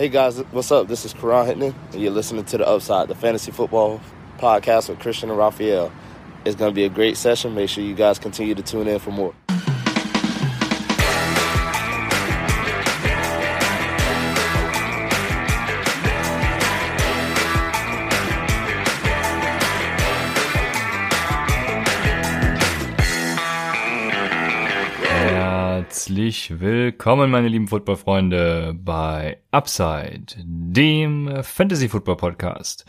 Hey guys, what's up? This is Karan Hittman, and you're listening to The Upside, the fantasy football podcast with Christian and Raphael. It's going to be a great session. Make sure you guys continue to tune in for more. Herzlich willkommen, meine lieben Footballfreunde, bei Upside, dem Fantasy Football Podcast.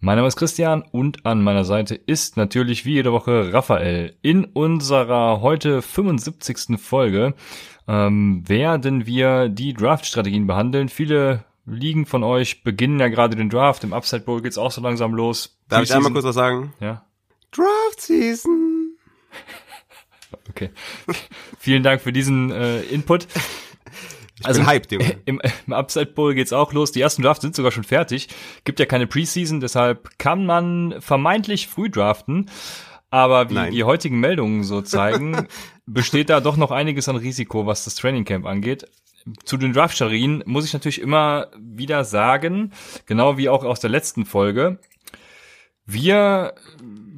Mein Name ist Christian und an meiner Seite ist natürlich wie jede Woche Raphael. In unserer heute 75. Folge ähm, werden wir die Draft-Strategien behandeln. Viele Ligen von euch beginnen ja gerade den Draft. Im Upside Bowl geht's auch so langsam los. Darf ich einmal kurz was sagen? Ja. Draft Season. Okay. Vielen Dank für diesen äh, Input. Ich also hyped, Junge. Im, Im Upside Bowl geht's auch los. Die ersten Drafts sind sogar schon fertig. Gibt ja keine Preseason, deshalb kann man vermeintlich früh draften. Aber wie Nein. die heutigen Meldungen so zeigen, besteht da doch noch einiges an Risiko, was das Training Camp angeht. Zu den Draft-Scharien muss ich natürlich immer wieder sagen, genau wie auch aus der letzten Folge, wir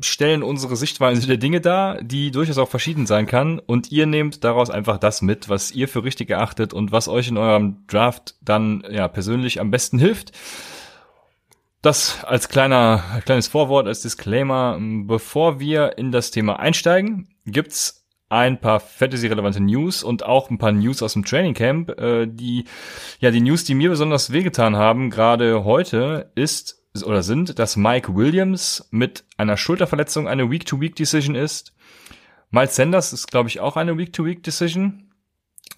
stellen unsere Sichtweise der Dinge dar, die durchaus auch verschieden sein kann. Und ihr nehmt daraus einfach das mit, was ihr für richtig erachtet und was euch in eurem Draft dann ja persönlich am besten hilft. Das als kleiner, kleines Vorwort, als Disclaimer. Bevor wir in das Thema einsteigen, gibt's ein paar Fantasy-relevante News und auch ein paar News aus dem Training Camp. Äh, die, ja, die News, die mir besonders wehgetan haben, gerade heute, ist oder sind, dass Mike Williams mit einer Schulterverletzung eine Week-to-Week-Decision ist. Miles Sanders ist, glaube ich, auch eine Week-to-Week-Decision.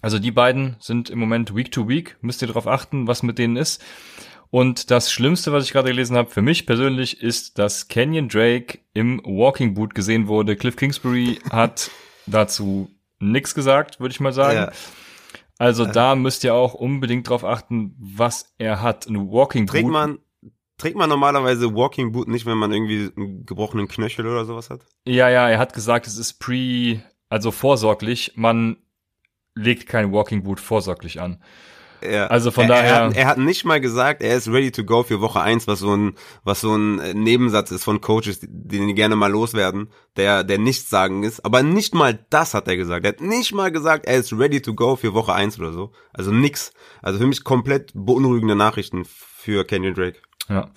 Also die beiden sind im Moment Week-to-Week. Müsst ihr darauf achten, was mit denen ist. Und das Schlimmste, was ich gerade gelesen habe, für mich persönlich, ist, dass Kenyon Drake im Walking Boot gesehen wurde. Cliff Kingsbury hat dazu nichts gesagt, würde ich mal sagen. Ja. Also da müsst ihr auch unbedingt drauf achten, was er hat. Ein Walking Boot. Man Trägt man normalerweise Walking Boot nicht, wenn man irgendwie einen gebrochenen Knöchel oder sowas hat? Ja, ja, er hat gesagt, es ist pre, also vorsorglich. Man legt kein Walking Boot vorsorglich an. Ja. Also von er, daher. Er hat, er hat, nicht mal gesagt, er ist ready to go für Woche eins, was so ein, was so ein äh, Nebensatz ist von Coaches, den die gerne mal loswerden, der, der nichts sagen ist. Aber nicht mal das hat er gesagt. Er hat nicht mal gesagt, er ist ready to go für Woche eins oder so. Also nix. Also für mich komplett beunruhigende Nachrichten für Kenyon Drake. Ja.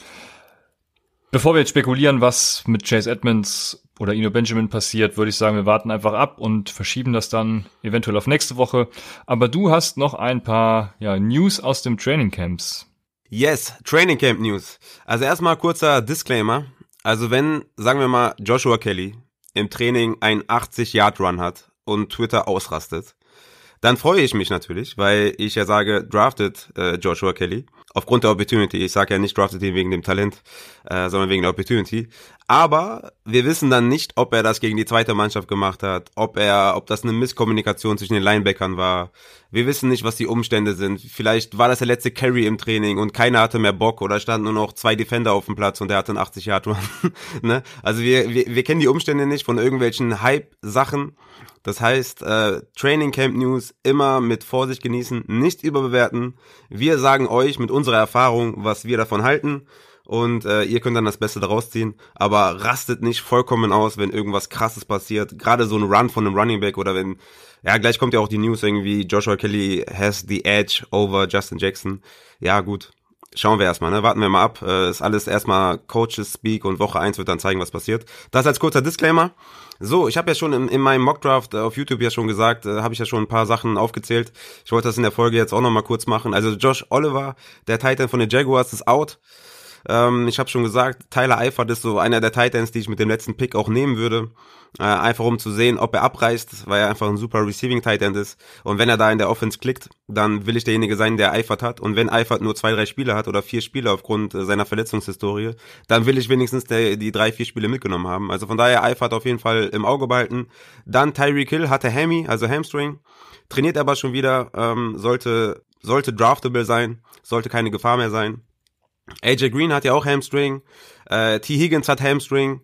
Bevor wir jetzt spekulieren, was mit Chase Edmonds oder Ino Benjamin passiert, würde ich sagen, wir warten einfach ab und verschieben das dann eventuell auf nächste Woche. Aber du hast noch ein paar ja, News aus dem Training Camps. Yes, Training Camp News. Also erstmal kurzer Disclaimer. Also wenn, sagen wir mal, Joshua Kelly im Training einen 80-Yard-Run hat und Twitter ausrastet, dann freue ich mich natürlich, weil ich ja sage, drafted äh, Joshua Kelly aufgrund der Opportunity. Ich sage ja nicht drafted ihn wegen dem Talent, äh, sondern wegen der Opportunity. Aber wir wissen dann nicht, ob er das gegen die zweite Mannschaft gemacht hat, ob er, ob das eine Misskommunikation zwischen den Linebackern war. Wir wissen nicht, was die Umstände sind. Vielleicht war das der letzte Carry im Training und keiner hatte mehr Bock oder standen nur noch zwei Defender auf dem Platz und der hatte einen 80 Yard Run. ne? Also wir, wir, wir kennen die Umstände nicht von irgendwelchen Hype-Sachen. Das heißt, äh, Training Camp News immer mit Vorsicht genießen, nicht überbewerten. Wir sagen euch mit unserer Erfahrung, was wir davon halten. Und äh, ihr könnt dann das Beste daraus ziehen. Aber rastet nicht vollkommen aus, wenn irgendwas krasses passiert. Gerade so ein Run von einem Running Back oder wenn, ja, gleich kommt ja auch die News irgendwie, Joshua Kelly has the edge over Justin Jackson. Ja, gut. Schauen wir erstmal, ne? Warten wir mal ab. Äh, ist alles erstmal Coaches Speak und Woche eins wird dann zeigen, was passiert. Das als kurzer Disclaimer. So, ich habe ja schon in, in meinem Mockdraft auf YouTube ja schon gesagt, äh, habe ich ja schon ein paar Sachen aufgezählt. Ich wollte das in der Folge jetzt auch nochmal kurz machen. Also Josh Oliver, der Titan von den Jaguars, ist out. Ähm, ich habe schon gesagt, Tyler Eifert ist so einer der Titans, die ich mit dem letzten Pick auch nehmen würde. Äh, einfach um zu sehen, ob er abreißt, weil er einfach ein super Receiving Titan ist. Und wenn er da in der Offense klickt, dann will ich derjenige sein, der Eifert hat. Und wenn Eifert nur zwei, drei Spiele hat oder vier Spiele aufgrund äh, seiner Verletzungshistorie, dann will ich wenigstens der, die drei, vier Spiele mitgenommen haben. Also von daher Eifert auf jeden Fall im Auge behalten. Dann Tyreek Hill hatte Hammy, also Hamstring. Trainiert aber schon wieder, ähm, sollte, sollte draftable sein, sollte keine Gefahr mehr sein. AJ Green hat ja auch Hamstring, äh, T. Higgins hat Hamstring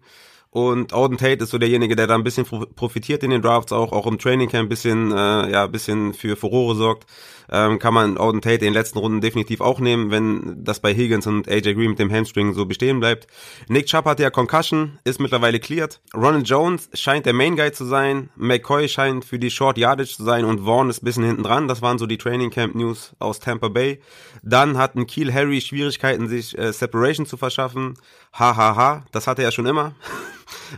und Auden Tate ist so derjenige, der da ein bisschen profitiert in den Drafts auch, auch im Training Camp ein bisschen, äh, ja, ein bisschen für Furore sorgt. Ähm, kann man Auden Tate in den letzten Runden definitiv auch nehmen, wenn das bei Higgins und AJ Green mit dem Hamstring so bestehen bleibt. Nick Chubb hatte ja Concussion, ist mittlerweile cleared. Ronald Jones scheint der Main Guy zu sein. McCoy scheint für die Short Yardage zu sein und Vaughn ist bisschen hinten dran. Das waren so die Training Camp News aus Tampa Bay. Dann hatten Keel Harry Schwierigkeiten, sich äh, Separation zu verschaffen. Hahaha, ha, ha. das hatte er schon immer.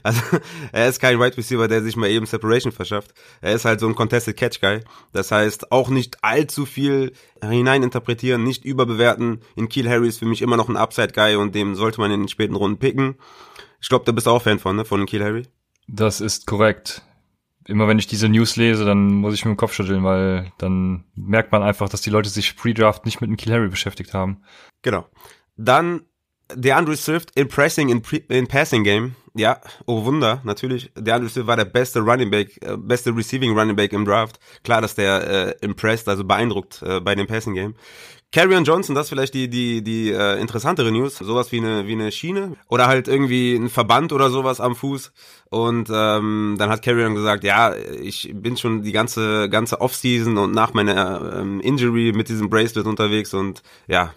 Also er ist kein Wide Receiver, der sich mal eben Separation verschafft. Er ist halt so ein Contested Catch Guy. Das heißt, auch nicht allzu viel hineininterpretieren, nicht überbewerten. In Keel Harry ist für mich immer noch ein Upside Guy und dem sollte man in den späten Runden picken. Ich glaube, da bist du auch Fan von, ne? Von Keel Harry? Das ist korrekt. Immer wenn ich diese News lese, dann muss ich mir den Kopf schütteln, weil dann merkt man einfach, dass die Leute sich Pre-Draft nicht mit einem Kill Harry beschäftigt haben. Genau. Dann der Andrew Swift in Pressing in, in Passing Game. Ja, oh Wunder, natürlich. Der Andrew Swift war der beste Running Back, äh, beste Receiving Running Back im Draft. Klar, dass der äh, impressed, also beeindruckt äh, bei dem Passing Game. Carrion Johnson, das ist vielleicht die die die äh, interessantere News, sowas wie eine wie eine Schiene oder halt irgendwie ein Verband oder sowas am Fuß und ähm, dann hat Carrion gesagt, ja, ich bin schon die ganze ganze Offseason und nach meiner ähm, Injury mit diesem Bracelet unterwegs und ja,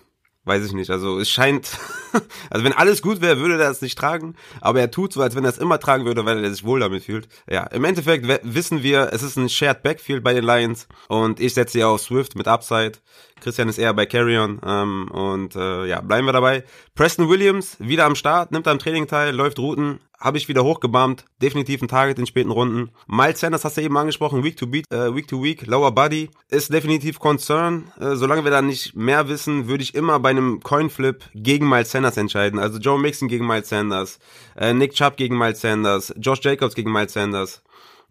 weiß ich nicht. Also es scheint, also wenn alles gut wäre, würde er das nicht tragen, aber er tut so, als wenn er es immer tragen würde, weil er sich wohl damit fühlt. Ja, im Endeffekt wissen wir, es ist ein Shared Backfield bei den Lions und ich setze ja auf Swift mit Upside. Christian ist eher bei Carrion ähm, und äh, ja, bleiben wir dabei. Preston Williams wieder am Start, nimmt am Training teil, läuft Routen, habe ich wieder hochgebammt, definitiv ein Target in späten Runden. Miles Sanders hast du eben angesprochen, Week to Beat, äh, Week to Week, Lower Body, ist definitiv Concern. Äh, solange wir da nicht mehr wissen, würde ich immer bei einem Coinflip gegen Miles Sanders entscheiden. Also Joe Mixon gegen Miles Sanders, äh, Nick Chubb gegen Miles Sanders, Josh Jacobs gegen Miles Sanders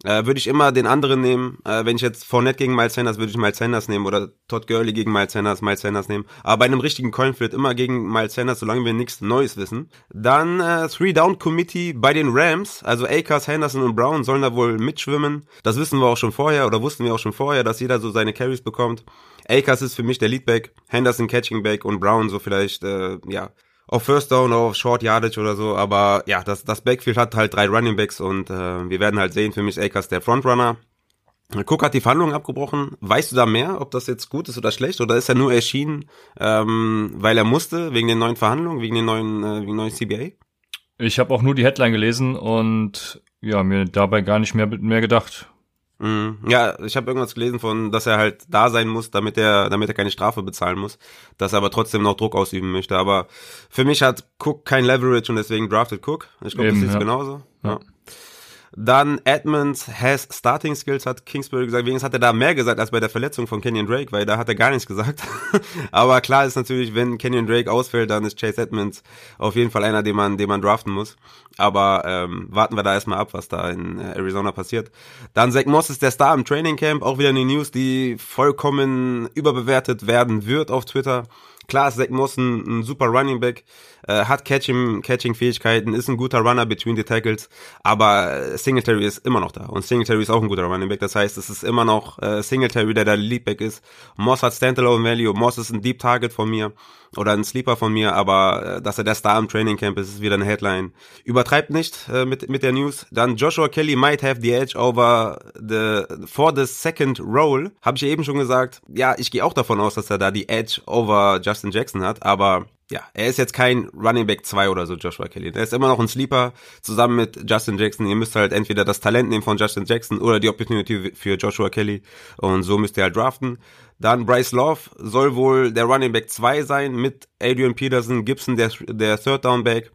äh, würde ich immer den anderen nehmen. Äh, wenn ich jetzt Fournette gegen Miles Sanders, würde ich Miles Sanders nehmen oder Todd Gurley gegen Miles Sanders, Miles Sanders nehmen. Aber bei einem richtigen Coinflip immer gegen Miles Sanders, solange wir nichts Neues wissen. Dann äh, Three-Down-Committee bei den Rams, also Akers, Henderson und Brown sollen da wohl mitschwimmen. Das wissen wir auch schon vorher oder wussten wir auch schon vorher, dass jeder so seine Carries bekommt. Akers ist für mich der Leadback, Henderson Catching Back und Brown so vielleicht, äh, ja, auf First Down auf Short Yardage oder so, aber ja, das, das Backfield hat halt drei Running Backs und äh, wir werden halt sehen, für mich ist Akers der Frontrunner. Cook hat die Verhandlungen abgebrochen. Weißt du da mehr, ob das jetzt gut ist oder schlecht? Oder ist er nur erschienen, ähm, weil er musste, wegen den neuen Verhandlungen, wegen den neuen, äh, wegen neuen CBA? Ich habe auch nur die Headline gelesen und ja, mir dabei gar nicht mehr, mehr gedacht. Mhm. Ja, ich habe irgendwas gelesen von, dass er halt da sein muss, damit er, damit er keine Strafe bezahlen muss, dass er aber trotzdem noch Druck ausüben möchte. Aber für mich hat Cook kein Leverage und deswegen drafted Cook. Ich glaube, das ist ja. genauso. Ja. ja. Dann Edmonds has Starting Skills, hat Kingsbury gesagt. Wenigstens hat er da mehr gesagt als bei der Verletzung von Kenyon Drake, weil da hat er gar nichts gesagt. Aber klar ist natürlich, wenn Kenyon Drake ausfällt, dann ist Chase Edmonds auf jeden Fall einer, den man, den man draften muss. Aber ähm, warten wir da erstmal ab, was da in äh, Arizona passiert. Dann Zach Moss ist der Star im Training Camp. Auch wieder eine News, die vollkommen überbewertet werden wird auf Twitter. Klar ist Zach Moss ein, ein super Running Back, äh, hat Catching, Catching-Fähigkeiten, ist ein guter Runner between the Tackles, aber Singletary ist immer noch da und Singletary ist auch ein guter Running Back, das heißt, es ist immer noch äh, Singletary, der der Leadback ist. Moss hat Standalone Value, Moss ist ein Deep Target von mir oder ein Sleeper von mir, aber äh, dass er der Star im Training Camp ist, ist wieder eine Headline. Übertreibt nicht äh, mit mit der News. Dann Joshua Kelly might have the edge over the for the second role. Habe ich eben schon gesagt. Ja, ich gehe auch davon aus, dass er da die Edge over Justin Jackson hat, aber ja, er ist jetzt kein Running Back 2 oder so, Joshua Kelly. Er ist immer noch ein Sleeper zusammen mit Justin Jackson. Ihr müsst halt entweder das Talent nehmen von Justin Jackson oder die Opportunity für Joshua Kelly. Und so müsst ihr halt draften. Dann Bryce Love soll wohl der Running Back 2 sein mit Adrian Peterson, Gibson der, der Third Down Back.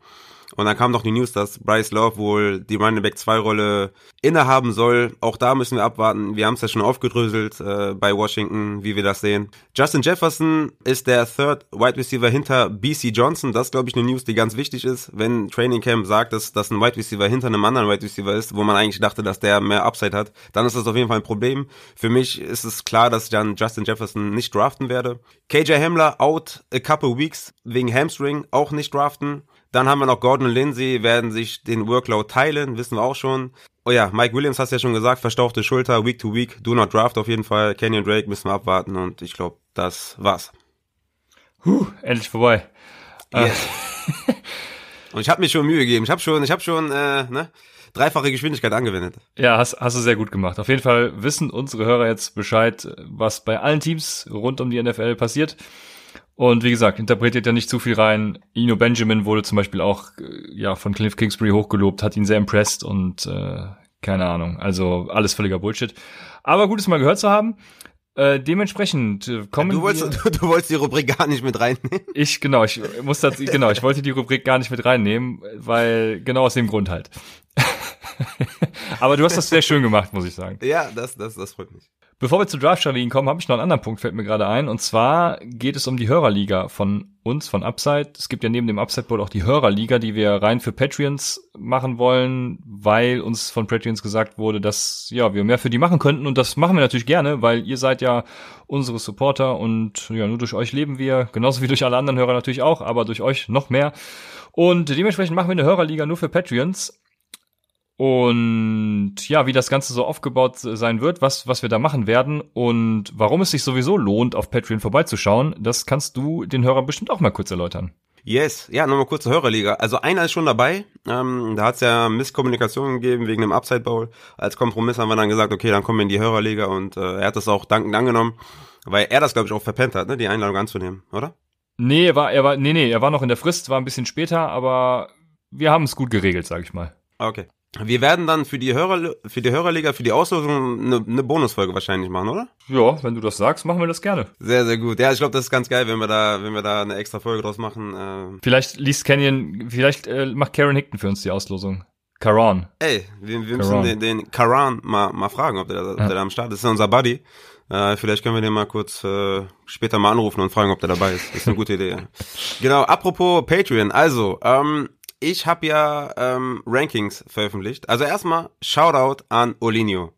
Und dann kam noch die News, dass Bryce Love wohl die Running Back 2 Rolle innehaben soll. Auch da müssen wir abwarten. Wir haben es ja schon aufgedröselt äh, bei Washington, wie wir das sehen. Justin Jefferson ist der Third Wide Receiver hinter BC Johnson. Das ist, glaube ich, eine News, die ganz wichtig ist. Wenn Training Camp sagt, dass, dass ein Wide Receiver hinter einem anderen Wide Receiver ist, wo man eigentlich dachte, dass der mehr Upside hat, dann ist das auf jeden Fall ein Problem. Für mich ist es klar, dass ich dann Justin Jefferson nicht draften werde. KJ Hamler out a couple weeks wegen Hamstring, auch nicht draften. Dann haben wir noch Gordon und Lindsay, werden sich den Workload teilen, wissen wir auch schon. Oh ja, Mike Williams hast ja schon gesagt, verstauchte Schulter, Week to Week, do not draft auf jeden Fall. Kenyon Drake müssen wir abwarten und ich glaube, das war's. Huh, endlich vorbei. Yes. und ich habe mir schon Mühe gegeben. Ich habe schon, ich habe schon, äh, ne? dreifache Geschwindigkeit angewendet. Ja, hast, hast du sehr gut gemacht. Auf jeden Fall wissen unsere Hörer jetzt Bescheid, was bei allen Teams rund um die NFL passiert. Und wie gesagt, interpretiert ja nicht zu viel rein. Ino Benjamin wurde zum Beispiel auch äh, ja von Cliff Kingsbury hochgelobt, hat ihn sehr impressed und äh, keine Ahnung. Also alles völliger Bullshit. Aber gut, es mal gehört zu haben. Äh, dementsprechend äh, kommen ja, du, wolltest, du, du wolltest die Rubrik gar nicht mit reinnehmen. Ich genau, ich muss das genau, ich wollte die Rubrik gar nicht mit reinnehmen, weil genau aus dem Grund halt. Aber du hast das sehr schön gemacht, muss ich sagen. Ja, das das das freut mich. Bevor wir zu Draft-Strategien kommen, habe ich noch einen anderen Punkt, fällt mir gerade ein. Und zwar geht es um die Hörerliga von uns, von Upside. Es gibt ja neben dem Upside Bowl auch die Hörerliga, die wir rein für Patreons machen wollen, weil uns von Patreons gesagt wurde, dass ja wir mehr für die machen könnten. Und das machen wir natürlich gerne, weil ihr seid ja unsere Supporter und ja, nur durch euch leben wir, genauso wie durch alle anderen Hörer natürlich auch, aber durch euch noch mehr. Und dementsprechend machen wir eine Hörerliga nur für Patreons. Und ja, wie das Ganze so aufgebaut sein wird, was, was wir da machen werden und warum es sich sowieso lohnt, auf Patreon vorbeizuschauen, das kannst du den Hörern bestimmt auch mal kurz erläutern. Yes, ja, nochmal kurz zur Hörerliga. Also einer ist schon dabei. Ähm, da hat es ja Misskommunikation gegeben wegen dem Upside Bowl. Als Kompromiss haben wir dann gesagt, okay, dann kommen wir in die Hörerliga und äh, er hat das auch dankend angenommen, weil er das, glaube ich, auch verpennt hat, ne, die Einladung anzunehmen, oder? Nee, er war, er war, nee, nee, er war noch in der Frist, war ein bisschen später, aber wir haben es gut geregelt, sag ich mal. Okay. Wir werden dann für die Hörer, für die Hörerliga, für die Auslosung eine, eine Bonusfolge wahrscheinlich machen, oder? Ja, wenn du das sagst, machen wir das gerne. Sehr, sehr gut. Ja, ich glaube, das ist ganz geil, wenn wir da, wenn wir da eine extra Folge draus machen. Äh. Vielleicht liest Canyon, vielleicht äh, macht Karen Hickton für uns die Auslosung. Karan. Ey, wir, wir müssen den, den Karan mal, mal fragen, ob der, ob ja. der da am Start ist. Das ist unser Buddy. Äh, vielleicht können wir den mal kurz äh, später mal anrufen und fragen, ob der dabei ist. Das ist eine gute Idee. genau, apropos Patreon. Also, ähm, ich habe ja ähm, Rankings veröffentlicht. Also erstmal Shoutout an Olinio.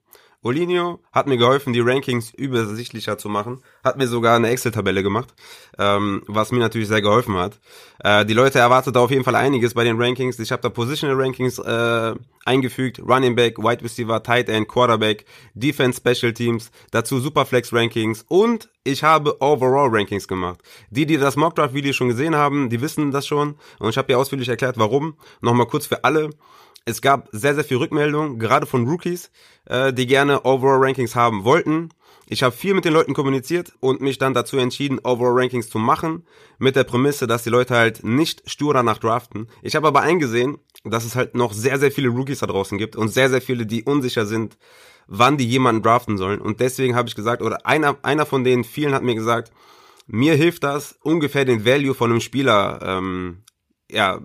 Olinio hat mir geholfen, die Rankings übersichtlicher zu machen, hat mir sogar eine Excel-Tabelle gemacht, ähm, was mir natürlich sehr geholfen hat. Äh, die Leute erwartet da auf jeden Fall einiges bei den Rankings. Ich habe da Positional Rankings äh, eingefügt, Running Back, Wide Receiver, Tight End, Quarterback, Defense, Special Teams, dazu Superflex Rankings und ich habe Overall Rankings gemacht. Die, die das Mockdraft Video schon gesehen haben, die wissen das schon und ich habe hier ausführlich erklärt, warum. Nochmal kurz für alle es gab sehr, sehr viel Rückmeldungen, gerade von Rookies, äh, die gerne Overall Rankings haben wollten. Ich habe viel mit den Leuten kommuniziert und mich dann dazu entschieden, Overall Rankings zu machen, mit der Prämisse, dass die Leute halt nicht stur danach draften. Ich habe aber eingesehen, dass es halt noch sehr, sehr viele Rookies da draußen gibt und sehr, sehr viele, die unsicher sind, wann die jemanden draften sollen. Und deswegen habe ich gesagt, oder einer, einer von denen vielen hat mir gesagt, mir hilft das, ungefähr den Value von einem Spieler ähm, ja,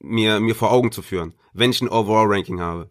mir, mir vor Augen zu führen wenn ich ein Overall-Ranking habe.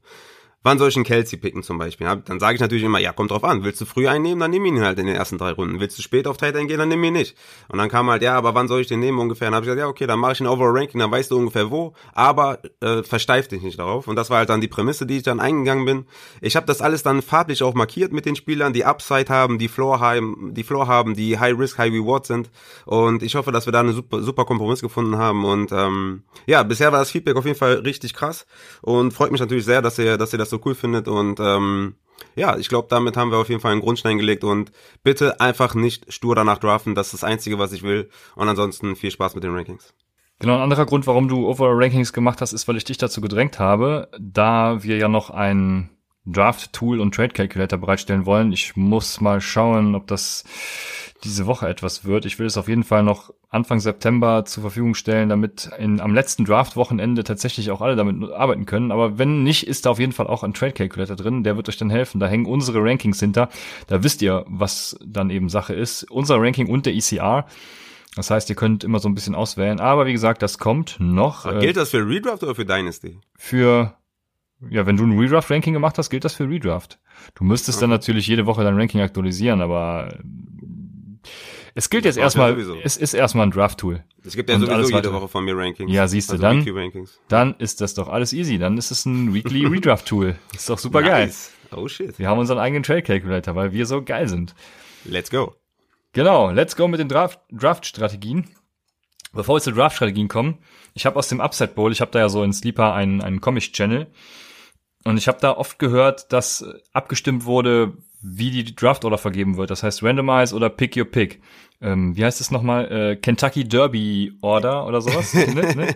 Wann soll ich einen Kelsey picken zum Beispiel? Dann sage ich natürlich immer, ja, kommt drauf an. Willst du früh einnehmen, dann nimm ihn halt in den ersten drei Runden. Willst du spät auf Tight End gehen, dann nimm ihn nicht. Und dann kam halt, ja, aber wann soll ich den nehmen ungefähr? Dann habe ich gesagt, ja, okay, dann mache ich ein Overall Ranking, dann weißt du ungefähr wo, aber äh, versteif dich nicht darauf. Und das war halt dann die Prämisse, die ich dann eingegangen bin. Ich habe das alles dann farblich auch markiert mit den Spielern, die Upside haben, die Floor haben, die Floor haben, die High Risk, High Reward sind. Und ich hoffe, dass wir da einen super, super Kompromiss gefunden haben. Und ähm, ja, bisher war das Feedback auf jeden Fall richtig krass und freut mich natürlich sehr, dass ihr, dass ihr das so cool findet und ähm, ja, ich glaube, damit haben wir auf jeden Fall einen Grundstein gelegt und bitte einfach nicht stur danach draften. Das ist das Einzige, was ich will. Und ansonsten viel Spaß mit den Rankings. Genau, ein anderer Grund, warum du Overall Rankings gemacht hast, ist, weil ich dich dazu gedrängt habe, da wir ja noch ein Draft-Tool und Trade-Calculator bereitstellen wollen. Ich muss mal schauen, ob das diese Woche etwas wird. Ich will es auf jeden Fall noch Anfang September zur Verfügung stellen, damit in, am letzten Draft-Wochenende tatsächlich auch alle damit arbeiten können. Aber wenn nicht, ist da auf jeden Fall auch ein Trade Calculator drin. Der wird euch dann helfen. Da hängen unsere Rankings hinter. Da wisst ihr, was dann eben Sache ist. Unser Ranking und der ECR. Das heißt, ihr könnt immer so ein bisschen auswählen. Aber wie gesagt, das kommt noch. Äh, gilt das für Redraft oder für Dynasty? Für ja, wenn du ein Redraft-Ranking gemacht hast, gilt das für Redraft. Du müsstest okay. dann natürlich jede Woche dein Ranking aktualisieren, aber es gilt jetzt erstmal, ja es ist erstmal ein Draft-Tool. Es gibt ja sowieso jede Woche von mir Rankings. Ja, siehst du, also dann, dann ist das doch alles easy. Dann ist es ein Weekly Redraft-Tool. Ist doch super nice. geil. Oh shit. Wir haben unseren eigenen Trade Calculator, weil wir so geil sind. Let's go. Genau, let's go mit den Draft-Strategien. Bevor wir zu Draft-Strategien kommen, ich habe aus dem Upside Bowl, ich habe da ja so in Sleeper einen, einen Comic-Channel und ich habe da oft gehört, dass abgestimmt wurde, wie die Draft Order vergeben wird. Das heißt Randomize oder Pick Your Pick. Ähm, wie heißt es nochmal? Äh, Kentucky Derby Order oder sowas? ne? ne?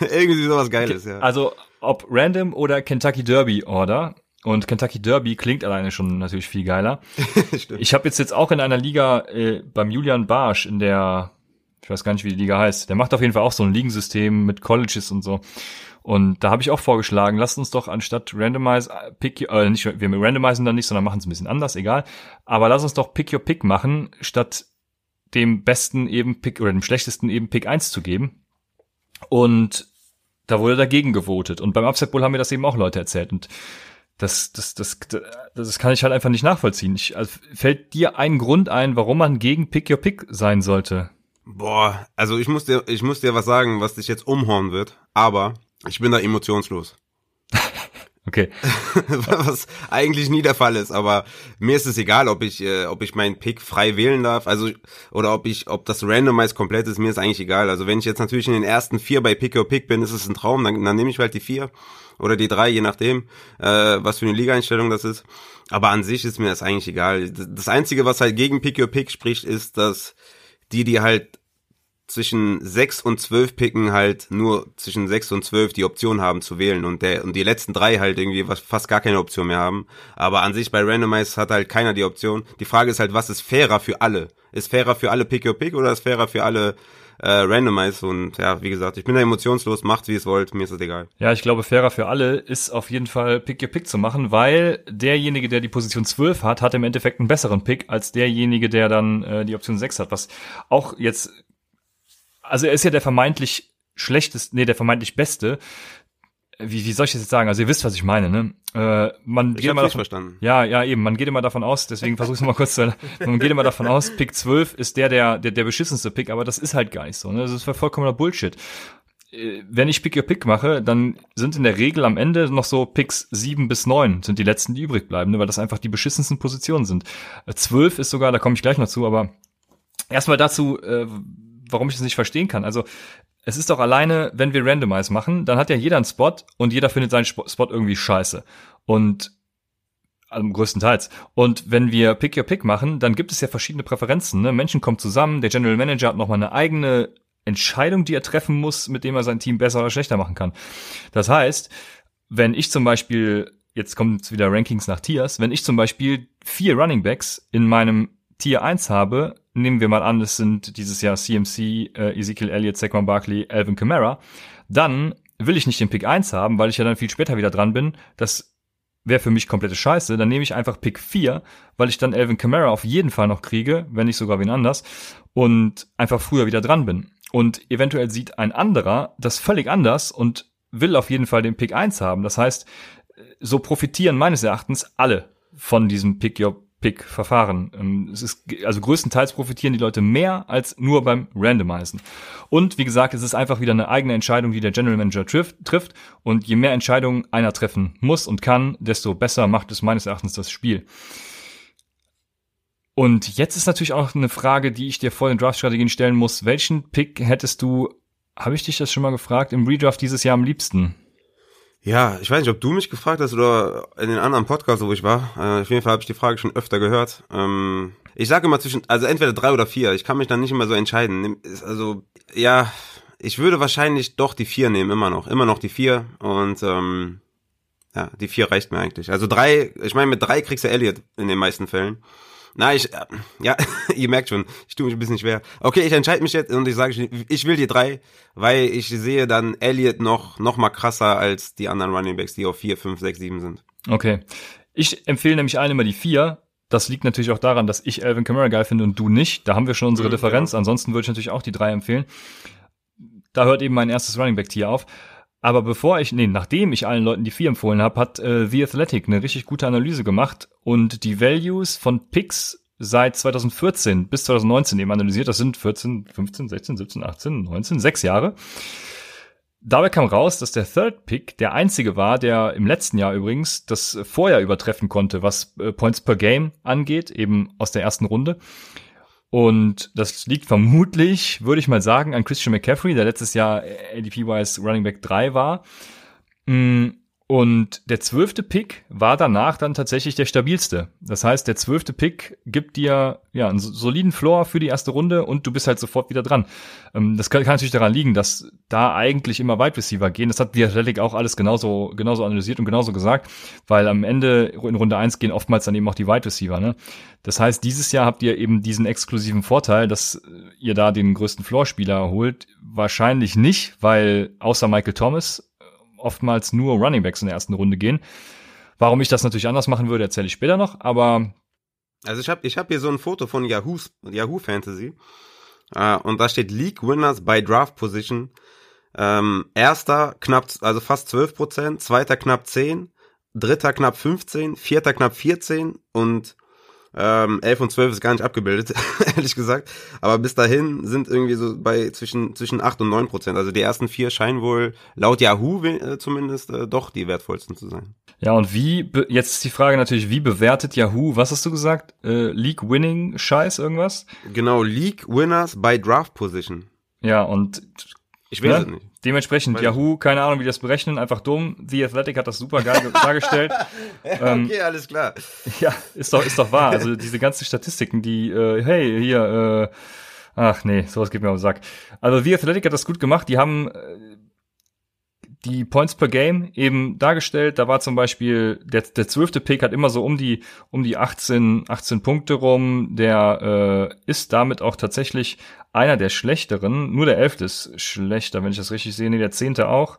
Irgendwie sowas Geiles, ja. Also ob Random oder Kentucky Derby Order. Und Kentucky Derby klingt alleine schon natürlich viel geiler. ich habe jetzt jetzt auch in einer Liga äh, beim Julian Barsch in der, ich weiß gar nicht, wie die Liga heißt. Der macht auf jeden Fall auch so ein Ligensystem mit Colleges und so. Und da habe ich auch vorgeschlagen, lasst uns doch anstatt Randomize äh, Pick äh, nicht wir randomisen dann nicht, sondern machen es ein bisschen anders, egal. Aber lass uns doch Pick Your Pick machen, statt dem besten eben Pick oder dem schlechtesten eben Pick 1 zu geben. Und da wurde dagegen gewotet. Und beim Upset Bowl haben mir das eben auch Leute erzählt. Und das, das, das, das kann ich halt einfach nicht nachvollziehen. Ich, also fällt dir ein Grund ein, warum man gegen Pick Your Pick sein sollte? Boah, also ich muss dir, ich muss dir was sagen, was dich jetzt umhauen wird, aber ich bin da emotionslos. Okay. Was eigentlich nie der Fall ist, aber mir ist es egal, ob ich, äh, ob ich meinen Pick frei wählen darf, also oder ob ich, ob das randomized komplett ist, mir ist eigentlich egal. Also wenn ich jetzt natürlich in den ersten vier bei Pick or Pick bin, ist es ein Traum, dann, dann nehme ich halt die vier oder die drei, je nachdem, äh, was für eine Liga-Einstellung das ist. Aber an sich ist mir das eigentlich egal. Das Einzige, was halt gegen Pick or Pick spricht, ist, dass die, die halt zwischen 6 und 12 picken halt nur zwischen 6 und 12 die Option haben zu wählen und der und die letzten drei halt irgendwie was, fast gar keine Option mehr haben. Aber an sich bei Randomize hat halt keiner die Option. Die Frage ist halt, was ist fairer für alle? Ist fairer für alle Pick your Pick oder ist fairer für alle äh, Randomize? Und ja, wie gesagt, ich bin da emotionslos, macht wie es wollt, mir ist es egal. Ja, ich glaube, fairer für alle ist auf jeden Fall Pick your Pick zu machen, weil derjenige, der die Position 12 hat, hat im Endeffekt einen besseren Pick als derjenige, der dann äh, die Option 6 hat, was auch jetzt also er ist ja der vermeintlich schlechteste, nee, der vermeintlich beste. Wie, wie soll ich das jetzt sagen? Also ihr wisst, was ich meine, ne? Äh, man ich geht immer davon, verstanden. Ja, ja, eben. Man geht immer davon aus, deswegen versuche ich es mal kurz zu Man geht immer davon aus, Pick 12 ist der, der, der, der beschissenste Pick, aber das ist halt gar nicht so. Ne? Das ist vollkommener Bullshit. Äh, wenn ich Pick Your Pick mache, dann sind in der Regel am Ende noch so Picks 7 bis 9 sind die letzten, die übrig bleiben, ne? weil das einfach die beschissensten Positionen sind. 12 äh, ist sogar, da komme ich gleich noch zu, aber erstmal dazu, äh, warum ich das nicht verstehen kann. Also es ist doch alleine, wenn wir Randomize machen, dann hat ja jeder einen Spot und jeder findet seinen Spot irgendwie scheiße. Und also größtenteils. Und wenn wir Pick Your Pick machen, dann gibt es ja verschiedene Präferenzen. Ne? Menschen kommen zusammen, der General Manager hat nochmal eine eigene Entscheidung, die er treffen muss, mit dem er sein Team besser oder schlechter machen kann. Das heißt, wenn ich zum Beispiel, jetzt kommen jetzt wieder Rankings nach Tiers, wenn ich zum Beispiel vier Running Backs in meinem Tier 1 habe, nehmen wir mal an, es sind dieses Jahr CMC, äh, Ezekiel Elliott, Saquon Barkley, Alvin Kamara, dann will ich nicht den Pick 1 haben, weil ich ja dann viel später wieder dran bin. Das wäre für mich komplette Scheiße. Dann nehme ich einfach Pick 4, weil ich dann Alvin Kamara auf jeden Fall noch kriege, wenn nicht sogar wen anders, und einfach früher wieder dran bin. Und eventuell sieht ein anderer das völlig anders und will auf jeden Fall den Pick 1 haben. Das heißt, so profitieren meines Erachtens alle von diesem Pick Your Pick-Verfahren. Ähm, es ist, also größtenteils profitieren die Leute mehr als nur beim Randomisen. Und wie gesagt, es ist einfach wieder eine eigene Entscheidung, die der General Manager trifft, trifft. Und je mehr Entscheidungen einer treffen muss und kann, desto besser macht es meines Erachtens das Spiel. Und jetzt ist natürlich auch eine Frage, die ich dir vor den Draft-Strategien stellen muss. Welchen Pick hättest du, habe ich dich das schon mal gefragt, im Redraft dieses Jahr am liebsten? Ja, ich weiß nicht, ob du mich gefragt hast oder in den anderen Podcasts, wo ich war. Äh, auf jeden Fall habe ich die Frage schon öfter gehört. Ähm, ich sage immer zwischen, also entweder drei oder vier. Ich kann mich dann nicht immer so entscheiden. Also, ja, ich würde wahrscheinlich doch die vier nehmen, immer noch. Immer noch die vier. Und ähm, ja, die vier reicht mir eigentlich. Also drei, ich meine, mit drei kriegst du Elliot in den meisten Fällen. Na, ich, äh, ja, ihr merkt schon, ich tue mich ein bisschen schwer. Okay, ich entscheide mich jetzt und ich sage, ich will die drei, weil ich sehe dann Elliott noch, noch mal krasser als die anderen Running Backs, die auf vier, fünf, sechs, sieben sind. Okay. Ich empfehle nämlich allen immer die vier. Das liegt natürlich auch daran, dass ich Alvin Kamara geil finde und du nicht. Da haben wir schon unsere mhm, Differenz. Ja. Ansonsten würde ich natürlich auch die drei empfehlen. Da hört eben mein erstes Running Back Tier auf. Aber bevor ich, nee, nachdem ich allen Leuten die vier empfohlen habe, hat äh, The Athletic eine richtig gute Analyse gemacht und die Values von Picks seit 2014 bis 2019 eben analysiert. Das sind 14, 15, 16, 17, 18, 19, sechs Jahre. Dabei kam raus, dass der Third Pick der einzige war, der im letzten Jahr übrigens das Vorjahr übertreffen konnte, was äh, Points per Game angeht, eben aus der ersten Runde. Und das liegt vermutlich, würde ich mal sagen, an Christian McCaffrey, der letztes Jahr ADP-wise Running Back 3 war. Und der zwölfte Pick war danach dann tatsächlich der stabilste. Das heißt, der zwölfte Pick gibt dir ja einen soliden Floor für die erste Runde und du bist halt sofort wieder dran. Ähm, das kann, kann natürlich daran liegen, dass da eigentlich immer Wide Receiver gehen. Das hat die Athletic auch alles genauso, genauso analysiert und genauso gesagt, weil am Ende in Runde eins gehen oftmals dann eben auch die Wide Receiver. Ne? Das heißt, dieses Jahr habt ihr eben diesen exklusiven Vorteil, dass ihr da den größten Floor-Spieler holt. Wahrscheinlich nicht, weil außer Michael Thomas oftmals nur Running Backs in der ersten Runde gehen. Warum ich das natürlich anders machen würde, erzähle ich später noch, aber also ich habe ich hab hier so ein Foto von Yahoo's, Yahoo Fantasy äh, und da steht League Winners by Draft Position. Ähm, erster knapp, also fast 12 Prozent, zweiter knapp 10, dritter knapp 15, vierter knapp 14 und ähm, 11 und 12 ist gar nicht abgebildet, ehrlich gesagt. Aber bis dahin sind irgendwie so bei zwischen, zwischen 8 und 9 Prozent. Also die ersten vier scheinen wohl laut Yahoo äh, zumindest äh, doch die wertvollsten zu sein. Ja, und wie, jetzt ist die Frage natürlich, wie bewertet Yahoo, was hast du gesagt? Äh, League Winning Scheiß irgendwas? Genau, League Winners by Draft Position. Ja, und ich weiß ne? es nicht. Dementsprechend Weil Yahoo, keine Ahnung, wie die das berechnen, einfach dumm. The Athletic hat das super geil dargestellt. ähm, okay, alles klar. Ja, ist doch, ist doch wahr. Also diese ganzen Statistiken, die, äh, hey, hier, äh, ach nee, sowas geht mir auf den Sack. Also The Athletic hat das gut gemacht. Die haben äh, die Points per Game eben dargestellt. Da war zum Beispiel der der zwölfte Pick hat immer so um die um die 18 18 Punkte rum. Der äh, ist damit auch tatsächlich einer der schlechteren. Nur der elfte ist schlechter, wenn ich das richtig sehe. Nee, der zehnte auch.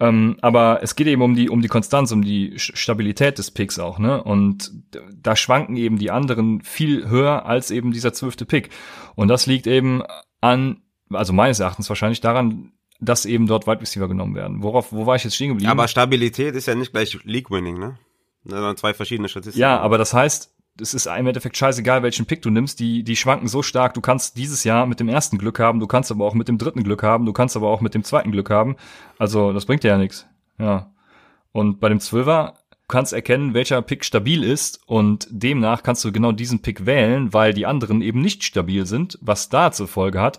Ähm, aber es geht eben um die um die Konstanz, um die Stabilität des Picks auch, ne? Und da schwanken eben die anderen viel höher als eben dieser zwölfte Pick. Und das liegt eben an, also meines Erachtens wahrscheinlich daran, dass eben dort Wide Receiver genommen werden. Worauf, wo war ich jetzt stehen geblieben? Aber Stabilität ist ja nicht gleich League Winning, ne? Das sind zwei verschiedene Statistiken. Ja, aber das heißt, es ist im Endeffekt scheißegal, welchen Pick du nimmst. Die, die schwanken so stark. Du kannst dieses Jahr mit dem ersten Glück haben, du kannst aber auch mit dem dritten Glück haben, du kannst aber auch mit dem zweiten Glück haben. Also, das bringt dir ja nichts. Ja. Und bei dem Zwölfer kannst erkennen, welcher Pick stabil ist und demnach kannst du genau diesen Pick wählen, weil die anderen eben nicht stabil sind, was da zur Folge hat,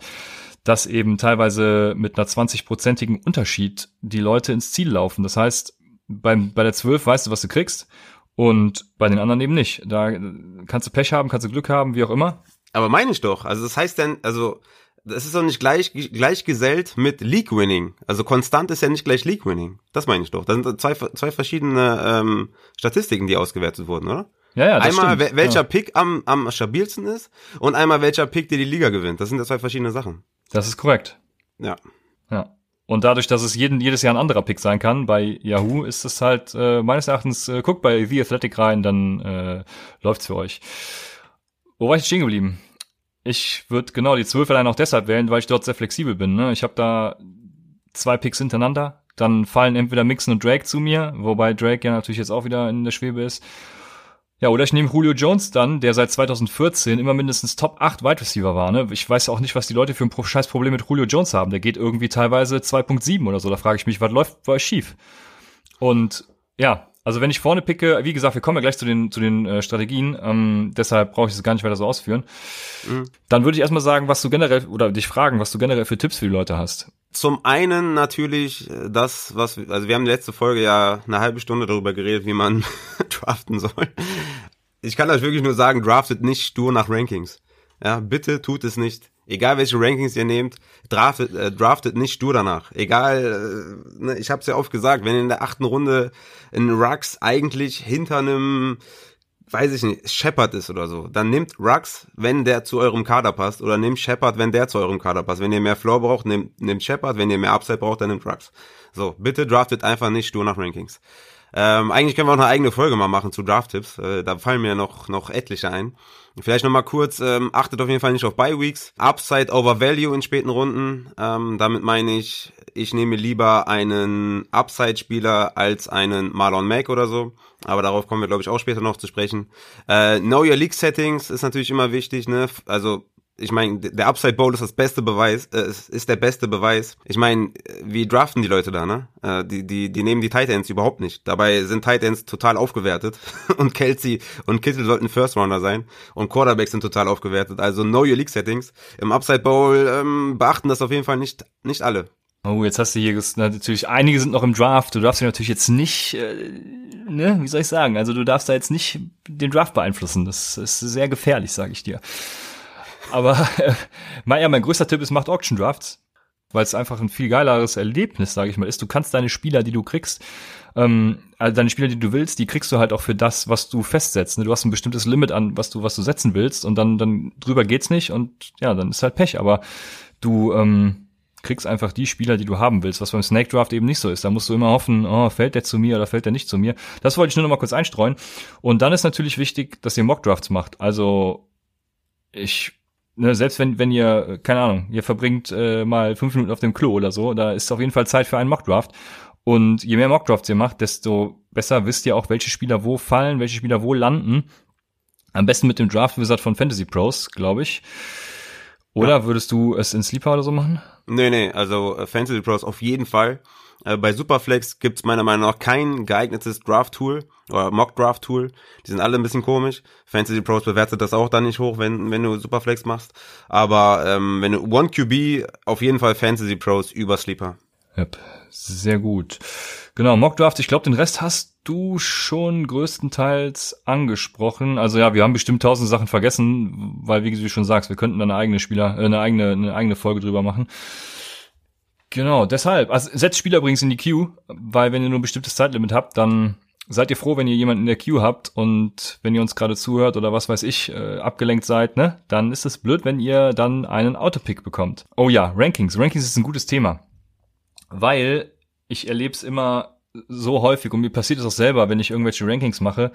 dass eben teilweise mit einer 20-prozentigen Unterschied die Leute ins Ziel laufen. Das heißt, beim, bei der 12 weißt du, was du kriegst und bei den anderen eben nicht. Da kannst du Pech haben, kannst du Glück haben, wie auch immer. Aber meine ich doch. Also das heißt dann, also das ist doch nicht gleich, gleichgesellt mit League-Winning. Also konstant ist ja nicht gleich League-Winning. Das meine ich doch. Das sind zwei, zwei verschiedene ähm, Statistiken, die ausgewertet wurden, oder? Ja, ja, das einmal stimmt. welcher ja. Pick am, am stabilsten ist und einmal welcher Pick, der die Liga gewinnt. Das sind ja zwei verschiedene Sachen. Das ist korrekt. Ja. Ja. Und dadurch, dass es jeden, jedes Jahr ein anderer Pick sein kann, bei Yahoo ist es halt äh, meines Erachtens, äh, guckt bei The Athletic rein, dann äh, läuft's für euch. Wo war ich stehen geblieben? Ich würde genau die 12 allein auch deshalb wählen, weil ich dort sehr flexibel bin. Ne? Ich habe da zwei Picks hintereinander, dann fallen entweder Mixon und Drake zu mir, wobei Drake ja natürlich jetzt auch wieder in der Schwebe ist. Ja, oder ich nehme Julio Jones dann, der seit 2014 immer mindestens Top 8 Wide Receiver war. Ne? Ich weiß auch nicht, was die Leute für ein scheiß Problem mit Julio Jones haben. Der geht irgendwie teilweise 2.7 oder so. Da frage ich mich, was läuft bei euch schief? Und ja, also wenn ich vorne picke, wie gesagt, wir kommen ja gleich zu den, zu den äh, Strategien, ähm, deshalb brauche ich es gar nicht weiter so ausführen. Mhm. Dann würde ich erstmal sagen, was du generell, oder dich fragen, was du generell für Tipps für die Leute hast. Zum einen natürlich äh, das, was, also wir haben letzte Folge ja eine halbe Stunde darüber geredet, wie man draften soll. Ich kann euch wirklich nur sagen, draftet nicht stur nach Rankings. Ja, bitte tut es nicht. Egal welche Rankings ihr nehmt, draftet, äh, draftet nicht stur danach. Egal, äh, ne, ich habe es ja oft gesagt, wenn in der achten Runde ein Rux eigentlich hinter einem, weiß ich nicht, Shepard ist oder so, dann nehmt Rux, wenn der zu eurem Kader passt, oder nehmt Shepard, wenn der zu eurem Kader passt. Wenn ihr mehr Floor braucht, nehmt, nehmt Shepard, wenn ihr mehr Upside braucht, dann nehmt Rux. So, bitte draftet einfach nicht stur nach Rankings. Ähm, eigentlich können wir auch eine eigene Folge mal machen zu Draft-Tipps. Äh, da fallen mir noch, noch etliche ein. Vielleicht nochmal kurz, ähm, achtet auf jeden Fall nicht auf Bye-Weeks. Upside over Value in späten Runden. Ähm, damit meine ich, ich nehme lieber einen Upside-Spieler als einen Marlon Mack oder so. Aber darauf kommen wir, glaube ich, auch später noch zu sprechen. Äh, know Your League Settings ist natürlich immer wichtig. Ne? Also ich meine, der Upside Bowl ist das beste Beweis, äh, ist der beste Beweis. Ich meine, wie draften die Leute da, ne? Äh, die, die, die nehmen die Tight Ends überhaupt nicht. Dabei sind Tight Ends total aufgewertet und Kelsey und Kittel sollten First Rounder sein und Quarterbacks sind total aufgewertet. Also know your League Settings. Im Upside Bowl ähm, beachten das auf jeden Fall nicht, nicht alle. Oh, jetzt hast du hier natürlich, einige sind noch im Draft. Du darfst ja natürlich jetzt nicht, äh, ne, wie soll ich sagen? Also du darfst da jetzt nicht den Draft beeinflussen. Das ist sehr gefährlich, sage ich dir. Aber äh, mein, ja, mein größter Tipp ist, macht Auction Drafts, weil es einfach ein viel geileres Erlebnis, sage ich mal, ist. Du kannst deine Spieler, die du kriegst, ähm, also deine Spieler, die du willst, die kriegst du halt auch für das, was du festsetzt. Ne? Du hast ein bestimmtes Limit an, was du, was du setzen willst und dann, dann drüber geht's nicht und ja, dann ist halt Pech. Aber du ähm, kriegst einfach die Spieler, die du haben willst, was beim Snake Draft eben nicht so ist. Da musst du immer hoffen, oh, fällt der zu mir oder fällt der nicht zu mir. Das wollte ich nur noch mal kurz einstreuen. Und dann ist natürlich wichtig, dass ihr Mock Drafts macht. Also ich ne, selbst wenn, wenn ihr, keine Ahnung, ihr verbringt äh, mal fünf Minuten auf dem Klo oder so, da ist auf jeden Fall Zeit für einen Mockdraft. Und je mehr Mockdrafts ihr macht, desto besser wisst ihr auch, welche Spieler wo fallen, welche Spieler wo landen. Am besten mit dem Draft Wizard von Fantasy Pros, glaube ich. Oder ja. würdest du es in Sleeper oder so machen? Nee, nee, also äh, Fantasy Pros auf jeden Fall. Äh, bei Superflex gibt's meiner Meinung nach kein geeignetes Draft-Tool oder Mock-Draft-Tool. Die sind alle ein bisschen komisch. Fantasy Pros bewertet das auch dann nicht hoch, wenn, wenn du Superflex machst. Aber ähm, wenn du One QB, auf jeden Fall Fantasy Pros über Sleeper. Yep, sehr gut. Genau, Mock Draft, ich glaube, den Rest hast du schon größtenteils angesprochen. Also ja, wir haben bestimmt tausend Sachen vergessen, weil wie du schon sagst, wir könnten da eine eigene Spieler, äh, eine eigene, eine eigene Folge drüber machen. Genau, deshalb. Also setzt Spieler übrigens in die Queue, weil wenn ihr nur ein bestimmtes Zeitlimit habt, dann seid ihr froh, wenn ihr jemanden in der Queue habt und wenn ihr uns gerade zuhört oder was weiß ich, äh, abgelenkt seid, ne? Dann ist es blöd, wenn ihr dann einen Autopick bekommt. Oh ja, Rankings. Rankings ist ein gutes Thema. Weil ich erlebe es immer so häufig und mir passiert es auch selber, wenn ich irgendwelche Rankings mache,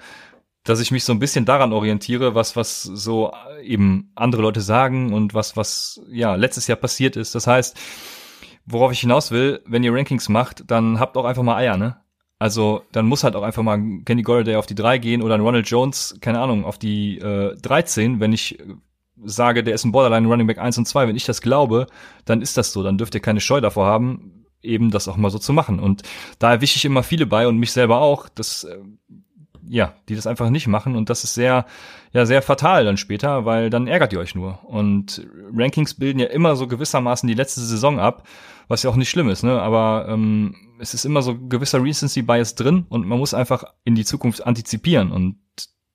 dass ich mich so ein bisschen daran orientiere, was was so eben andere Leute sagen und was was ja letztes Jahr passiert ist. Das heißt, worauf ich hinaus will, wenn ihr Rankings macht, dann habt auch einfach mal Eier, ne? Also dann muss halt auch einfach mal Kenny Golladay auf die 3 gehen oder ein Ronald Jones, keine Ahnung, auf die äh, 13, wenn ich sage, der ist ein Borderline Running Back 1 und 2, wenn ich das glaube, dann ist das so, dann dürft ihr keine Scheu davor haben, eben das auch mal so zu machen. Und da erwische ich immer viele bei und mich selber auch, dass äh, ja, die das einfach nicht machen und das ist sehr, ja, sehr fatal dann später, weil dann ärgert ihr euch nur. Und Rankings bilden ja immer so gewissermaßen die letzte Saison ab, was ja auch nicht schlimm ist, ne? Aber ähm, es ist immer so gewisser Recency Bias drin und man muss einfach in die Zukunft antizipieren und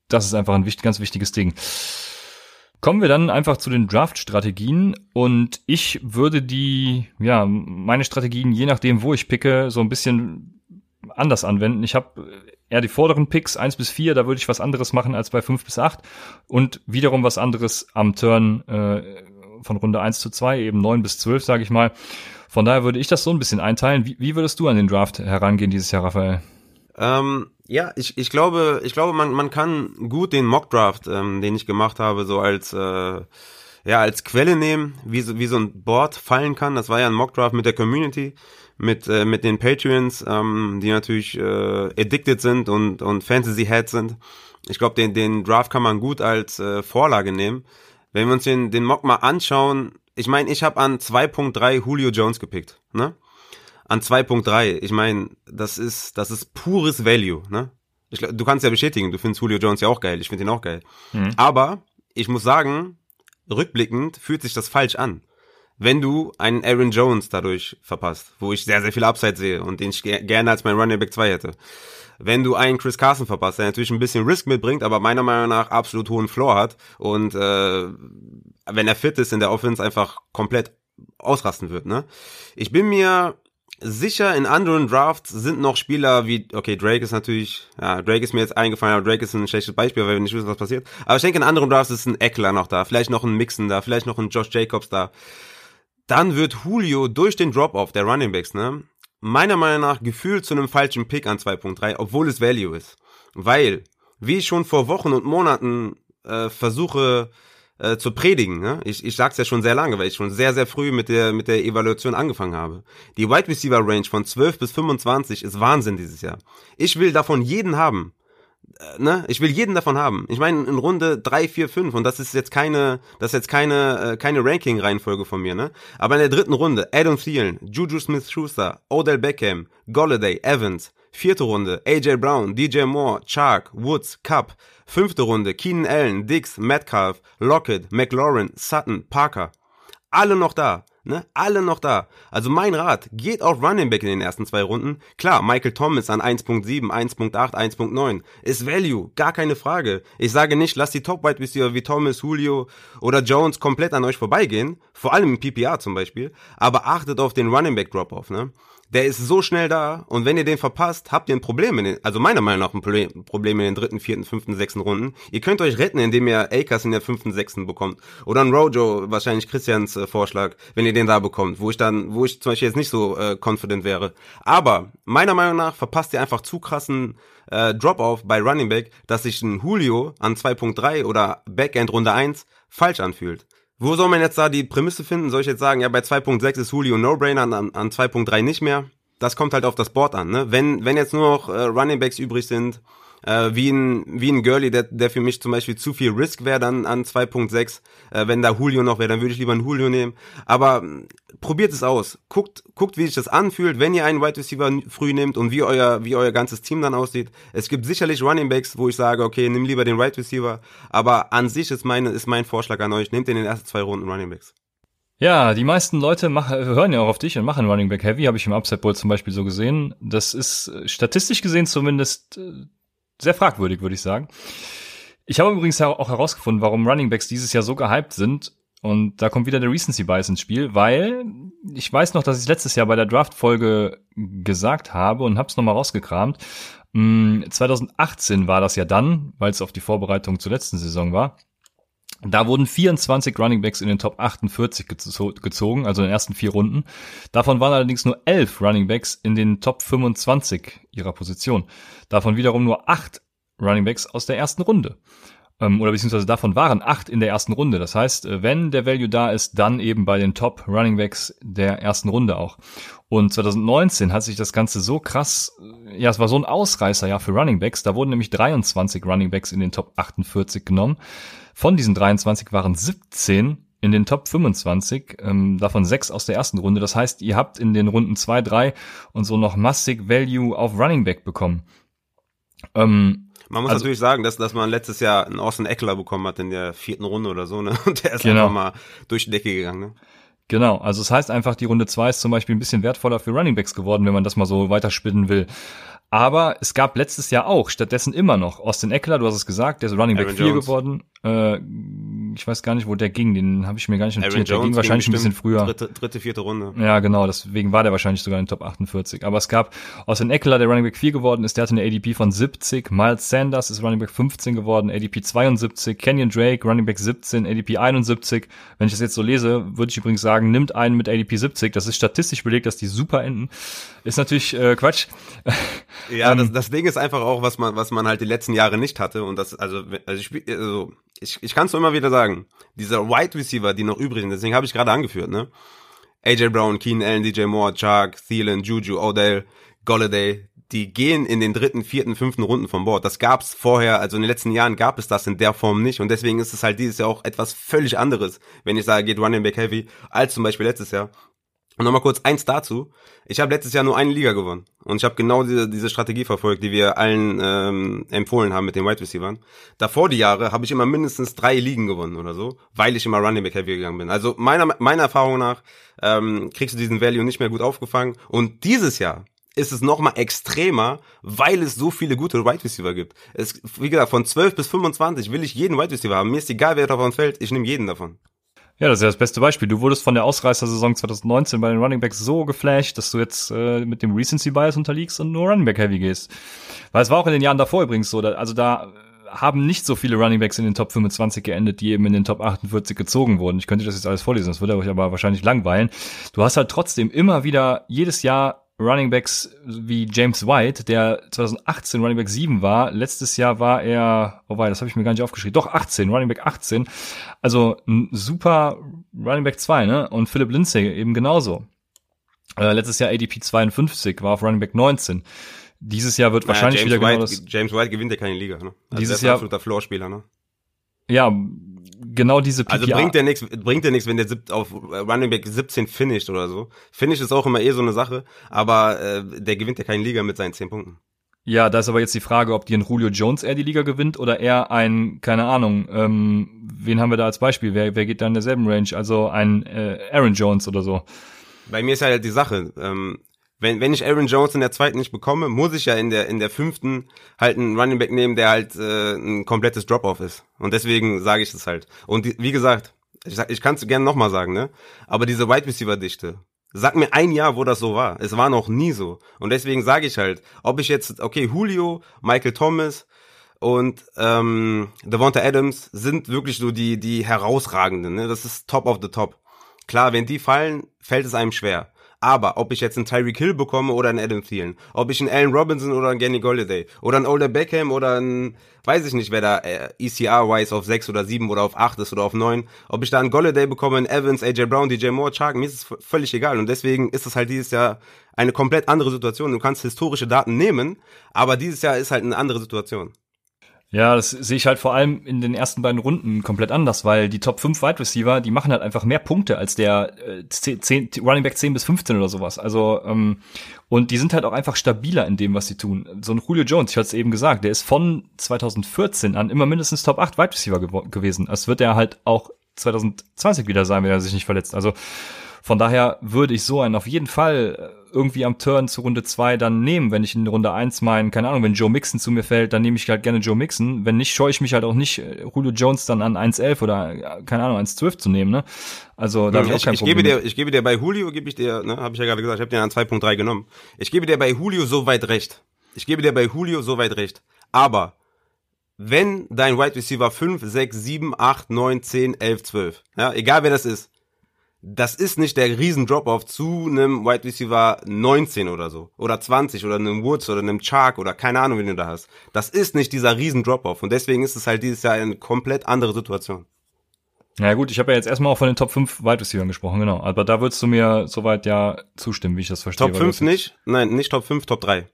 das ist einfach ein wichtig, ganz wichtiges Ding. Kommen wir dann einfach zu den Draft-Strategien und ich würde die, ja, meine Strategien, je nachdem, wo ich picke, so ein bisschen anders anwenden. Ich habe eher die vorderen Picks, eins bis vier, da würde ich was anderes machen als bei fünf bis acht und wiederum was anderes am Turn äh, von Runde eins zu zwei, eben neun bis zwölf, sage ich mal. Von daher würde ich das so ein bisschen einteilen. Wie, wie würdest du an den Draft herangehen dieses Jahr, Raphael? Ähm, ja, ich, ich glaube, ich glaube, man, man kann gut den Mockdraft, ähm, den ich gemacht habe, so als äh, ja als Quelle nehmen, wie so, wie so ein Board fallen kann. Das war ja ein Mockdraft mit der Community, mit äh, mit den Patreons, ähm, die natürlich äh, addicted sind und und Fantasy Heads sind. Ich glaube, den den Draft kann man gut als äh, Vorlage nehmen. Wenn wir uns den den Mock mal anschauen, ich meine, ich habe an 2.3 Julio Jones gepickt, ne? an 2.3. Ich meine, das ist, das ist pures Value, ne? Ich, du kannst ja bestätigen, du findest Julio Jones ja auch geil, ich finde ihn auch geil. Mhm. Aber ich muss sagen, rückblickend fühlt sich das falsch an. Wenn du einen Aaron Jones dadurch verpasst, wo ich sehr, sehr viel Upside sehe und den ich gerne als mein Running Back 2 hätte. Wenn du einen Chris Carson verpasst, der natürlich ein bisschen Risk mitbringt, aber meiner Meinung nach absolut hohen Floor hat und äh, wenn er fit ist in der Offense einfach komplett ausrasten wird. Ne? Ich bin mir sicher in anderen Drafts sind noch Spieler wie, okay, Drake ist natürlich, ja, Drake ist mir jetzt eingefallen, aber Drake ist ein schlechtes Beispiel, weil wir nicht wissen, was passiert. Aber ich denke, in anderen Drafts ist ein Eckler noch da, vielleicht noch ein Mixon da, vielleicht noch ein Josh Jacobs da. Dann wird Julio durch den Drop-Off der Running Backs, ne, meiner Meinung nach gefühlt zu einem falschen Pick an 2.3, obwohl es Value ist. Weil, wie ich schon vor Wochen und Monaten äh, versuche, äh, zu predigen. Ne? Ich, ich sag's ja schon sehr lange, weil ich schon sehr, sehr früh mit der, mit der Evaluation angefangen habe. Die Wide Receiver Range von 12 bis 25 ist Wahnsinn dieses Jahr. Ich will davon jeden haben. Äh, ne? Ich will jeden davon haben. Ich meine, in Runde 3, 4, 5, und das ist jetzt keine, das ist jetzt keine, äh, keine Ranking-Reihenfolge von mir, ne? Aber in der dritten Runde, Adam Thielen, Juju Smith-Schuster, Odell Beckham, Golladay, Evans, Vierte Runde, AJ Brown, DJ Moore, Chark, Woods, Cup. Fünfte Runde, Keenan Allen, Dix, Metcalf, Lockett, McLaurin, Sutton, Parker. Alle noch da. Ne? Alle noch da. Also mein Rat, geht auf Running Back in den ersten zwei Runden. Klar, Michael Thomas an 1.7, 1.8, 1.9 ist Value, gar keine Frage. Ich sage nicht, lasst die Top Wide Receiver wie Thomas, Julio oder Jones komplett an euch vorbeigehen, vor allem im PPR zum Beispiel, aber achtet auf den Running Back Drop-Off. Ne? Der ist so schnell da und wenn ihr den verpasst, habt ihr ein Problem in den, also meiner Meinung nach ein Problem in den dritten, vierten, fünften, sechsten Runden. Ihr könnt euch retten, indem ihr Akers in der fünften, sechsten bekommt oder ein Rojo, wahrscheinlich Christians äh, Vorschlag, wenn ihr den da bekommt, wo ich dann, wo ich zum Beispiel jetzt nicht so äh, confident wäre. Aber meiner Meinung nach verpasst ihr einfach zu krassen äh, Drop-off bei Running Back, dass sich ein Julio an 2.3 oder Backend Runde 1 falsch anfühlt. Wo soll man jetzt da die Prämisse finden? Soll ich jetzt sagen, ja, bei 2.6 ist Julio No-Brainer, an, an 2.3 nicht mehr? Das kommt halt auf das Board an. Ne? Wenn, wenn jetzt nur noch äh, Running Backs übrig sind, äh, wie ein wie ein Gurley, der, der für mich zum Beispiel zu viel Risk wäre dann an 2.6. Äh, wenn da Julio noch wäre, dann würde ich lieber einen Julio nehmen. Aber äh, probiert es aus. Guckt, guckt, wie sich das anfühlt, wenn ihr einen Wide Receiver früh nehmt und wie euer, wie euer ganzes Team dann aussieht. Es gibt sicherlich Running Backs, wo ich sage, okay, nimm lieber den Wide Receiver. Aber an sich ist meine, ist mein Vorschlag an euch, nehmt in den ersten zwei Runden Running Backs. Ja, die meisten Leute machen, hören ja auch auf dich und machen Running Back Heavy, habe ich im Upside Bowl zum Beispiel so gesehen. Das ist äh, statistisch gesehen zumindest äh, sehr fragwürdig, würde ich sagen. Ich habe übrigens auch herausgefunden, warum Running Backs dieses Jahr so gehypt sind. Und da kommt wieder der Recency Bias ins Spiel, weil ich weiß noch, dass ich letztes Jahr bei der Draft-Folge gesagt habe und habe es nochmal rausgekramt. 2018 hm, war das ja dann, weil es auf die Vorbereitung zur letzten Saison war. Da wurden 24 Running Backs in den Top 48 gezogen, also in den ersten vier Runden. Davon waren allerdings nur 11 Running Backs in den Top 25 ihrer Position. Davon wiederum nur acht Running Backs aus der ersten Runde. Ähm, oder beziehungsweise davon waren acht in der ersten Runde. Das heißt, äh, wenn der Value da ist, dann eben bei den Top Running Backs der ersten Runde auch. Und 2019 hat sich das Ganze so krass, äh, ja, es war so ein Ausreißer ja für Running Backs. Da wurden nämlich 23 Running Backs in den Top 48 genommen. Von diesen 23 waren 17 in den Top 25, ähm, davon sechs aus der ersten Runde. Das heißt, ihr habt in den Runden zwei, drei und so noch massig Value auf Running Back bekommen. Ähm, man muss also, natürlich sagen, dass, dass man letztes Jahr einen Austin Eckler bekommen hat in der vierten Runde oder so, ne? Und der ist genau. einfach mal durch die Decke gegangen, ne? Genau, also es das heißt einfach, die Runde zwei ist zum Beispiel ein bisschen wertvoller für Running Backs geworden, wenn man das mal so weiterspinnen will. Aber es gab letztes Jahr auch stattdessen immer noch Austin Eckler, du hast es gesagt, der ist Running Back 4 geworden. Äh, ich weiß gar nicht, wo der ging, den habe ich mir gar nicht notiert. Der ging wahrscheinlich ging ein bisschen früher. Dritte, dritte, vierte Runde. Ja, genau, deswegen war der wahrscheinlich sogar in den Top 48. Aber es gab Austin Eckler, der Running Back 4 geworden ist, der hatte eine ADP von 70. Miles Sanders ist Running Back 15 geworden, ADP 72. Kenyon Drake, Running Back 17, ADP 71. Wenn ich das jetzt so lese, würde ich übrigens sagen, nimmt einen mit ADP 70. Das ist statistisch belegt, dass die super enden. Ist natürlich äh, Quatsch. Ja, ähm, das, das Ding ist einfach auch, was man, was man halt die letzten Jahre nicht hatte. Und das, also, also ich, also, ich, ich kann es nur immer wieder sagen. Dieser Wide Receiver, die noch übrig sind, deswegen habe ich gerade angeführt, ne? AJ Brown, Keenan Allen, DJ Moore, Chuck, Thielen, Juju, Odell, Golladay, die gehen in den dritten, vierten, fünften Runden vom Board. Das gab's vorher, also in den letzten Jahren gab es das in der Form nicht und deswegen ist es halt dieses Jahr auch etwas völlig anderes, wenn ich sage, geht Running Back Heavy, als zum Beispiel letztes Jahr. Und nochmal kurz eins dazu. Ich habe letztes Jahr nur eine Liga gewonnen. Und ich habe genau diese, diese Strategie verfolgt, die wir allen ähm, empfohlen haben mit den Wide Receivers. Davor die Jahre habe ich immer mindestens drei Ligen gewonnen oder so, weil ich immer Running Back Heavy gegangen bin. Also meiner, meiner Erfahrung nach ähm, kriegst du diesen Value nicht mehr gut aufgefangen. Und dieses Jahr ist es nochmal extremer, weil es so viele gute Wide Receiver gibt. Es, wie gesagt, von 12 bis 25 will ich jeden Wide Receiver haben. Mir ist egal, wer davon fällt, ich nehme jeden davon. Ja, das ist ja das beste Beispiel. Du wurdest von der Ausreißer-Saison 2019 bei den Running Backs so geflasht, dass du jetzt äh, mit dem Recency Bias unterliegst und nur Running Back Heavy gehst. Weil es war auch in den Jahren davor übrigens so, da, also da haben nicht so viele Running Backs in den Top 25 geendet, die eben in den Top 48 gezogen wurden. Ich könnte das jetzt alles vorlesen, das würde euch aber wahrscheinlich langweilen. Du hast halt trotzdem immer wieder jedes Jahr Running Backs wie James White, der 2018 Running Back 7 war. Letztes Jahr war er, oh wei, das habe ich mir gar nicht aufgeschrieben. Doch 18, Running Back 18. Also ein super Running Back 2, ne? Und Philip Lindsay eben genauso. Äh, letztes Jahr ADP 52, war auf Running Back 19. Dieses Jahr wird naja, wahrscheinlich James wieder White, genau das. James White gewinnt ja keine Liga, ne? Also dieses Jahr absoluter Floorspieler, ne? Ja, genau diese PPA. Also bringt der nichts, bringt der nichts, wenn der auf Running Back 17 finisht oder so. Finish ist auch immer eh so eine Sache, aber äh, der gewinnt ja keine Liga mit seinen 10 Punkten. Ja, da ist aber jetzt die Frage, ob dir ein Julio Jones eher die Liga gewinnt oder eher ein, keine Ahnung, ähm, wen haben wir da als Beispiel? Wer, wer geht da in derselben Range? Also ein äh, Aaron Jones oder so. Bei mir ist ja halt die Sache, ähm, wenn, wenn ich Aaron Jones in der zweiten nicht bekomme, muss ich ja in der in der fünften halt einen Running Back nehmen, der halt äh, ein komplettes Drop-off ist. Und deswegen sage ich das halt. Und die, wie gesagt, ich, ich kann es gerne nochmal sagen, ne? Aber diese Wide Receiver-Dichte, Sag mir ein Jahr, wo das so war. Es war noch nie so. Und deswegen sage ich halt, ob ich jetzt, okay, Julio, Michael Thomas und ähm, Devonta Adams sind wirklich so die, die herausragenden. Ne? Das ist top of the top. Klar, wenn die fallen, fällt es einem schwer. Aber ob ich jetzt einen Tyreek Hill bekomme oder einen Adam Thielen, ob ich einen Allen Robinson oder einen Kenny Golladay oder einen Older Beckham oder einen, weiß ich nicht, wer da äh, ECR-wise auf 6 oder 7 oder auf 8 ist oder auf 9, ob ich da einen Golladay bekomme, einen Evans, AJ Brown, DJ Moore, Chark, mir ist es völlig egal. Und deswegen ist es halt dieses Jahr eine komplett andere Situation. Du kannst historische Daten nehmen, aber dieses Jahr ist halt eine andere Situation. Ja, das sehe ich halt vor allem in den ersten beiden Runden komplett anders, weil die Top 5 Wide Receiver, die machen halt einfach mehr Punkte als der äh, 10, Running Back 10 bis 15 oder sowas. Also, ähm, und die sind halt auch einfach stabiler in dem, was sie tun. So ein Julio Jones, ich hatte es eben gesagt, der ist von 2014 an immer mindestens Top 8 Wide Receiver gew gewesen. Das wird er halt auch 2020 wieder sein, wenn er sich nicht verletzt. Also, von daher würde ich so einen auf jeden Fall äh, irgendwie am Turn zu Runde zwei dann nehmen, wenn ich in Runde eins meinen, keine Ahnung, wenn Joe Mixon zu mir fällt, dann nehme ich halt gerne Joe Mixon. Wenn nicht, scheue ich mich halt auch nicht, äh, Julio Jones dann an 1.11 oder, äh, keine Ahnung, 1.12 zu nehmen, ne? Also, da ich, ich, ich gebe dir, ich gebe dir bei Julio, gebe ich dir, ne, habe ich ja gerade gesagt, ich habe dir an 2.3 genommen. Ich gebe dir bei Julio so weit recht. Ich gebe dir bei Julio so weit recht. Aber, wenn dein Wide Receiver 5, 6, 7, 8, 9, 10, 11, 12, ja, egal wer das ist, das ist nicht der riesen Drop-off zu einem Wide Receiver 19 oder so. Oder 20 oder einem Woods oder einem Chark oder keine Ahnung, wen du da hast. Das ist nicht dieser riesen Drop-off. Und deswegen ist es halt dieses Jahr eine komplett andere Situation. Ja gut, ich habe ja jetzt erstmal auch von den Top 5 Wide Receivers gesprochen, genau. Aber da würdest du mir soweit ja zustimmen, wie ich das verstehe. Top 5 nicht? Nein, nicht Top 5, Top 3.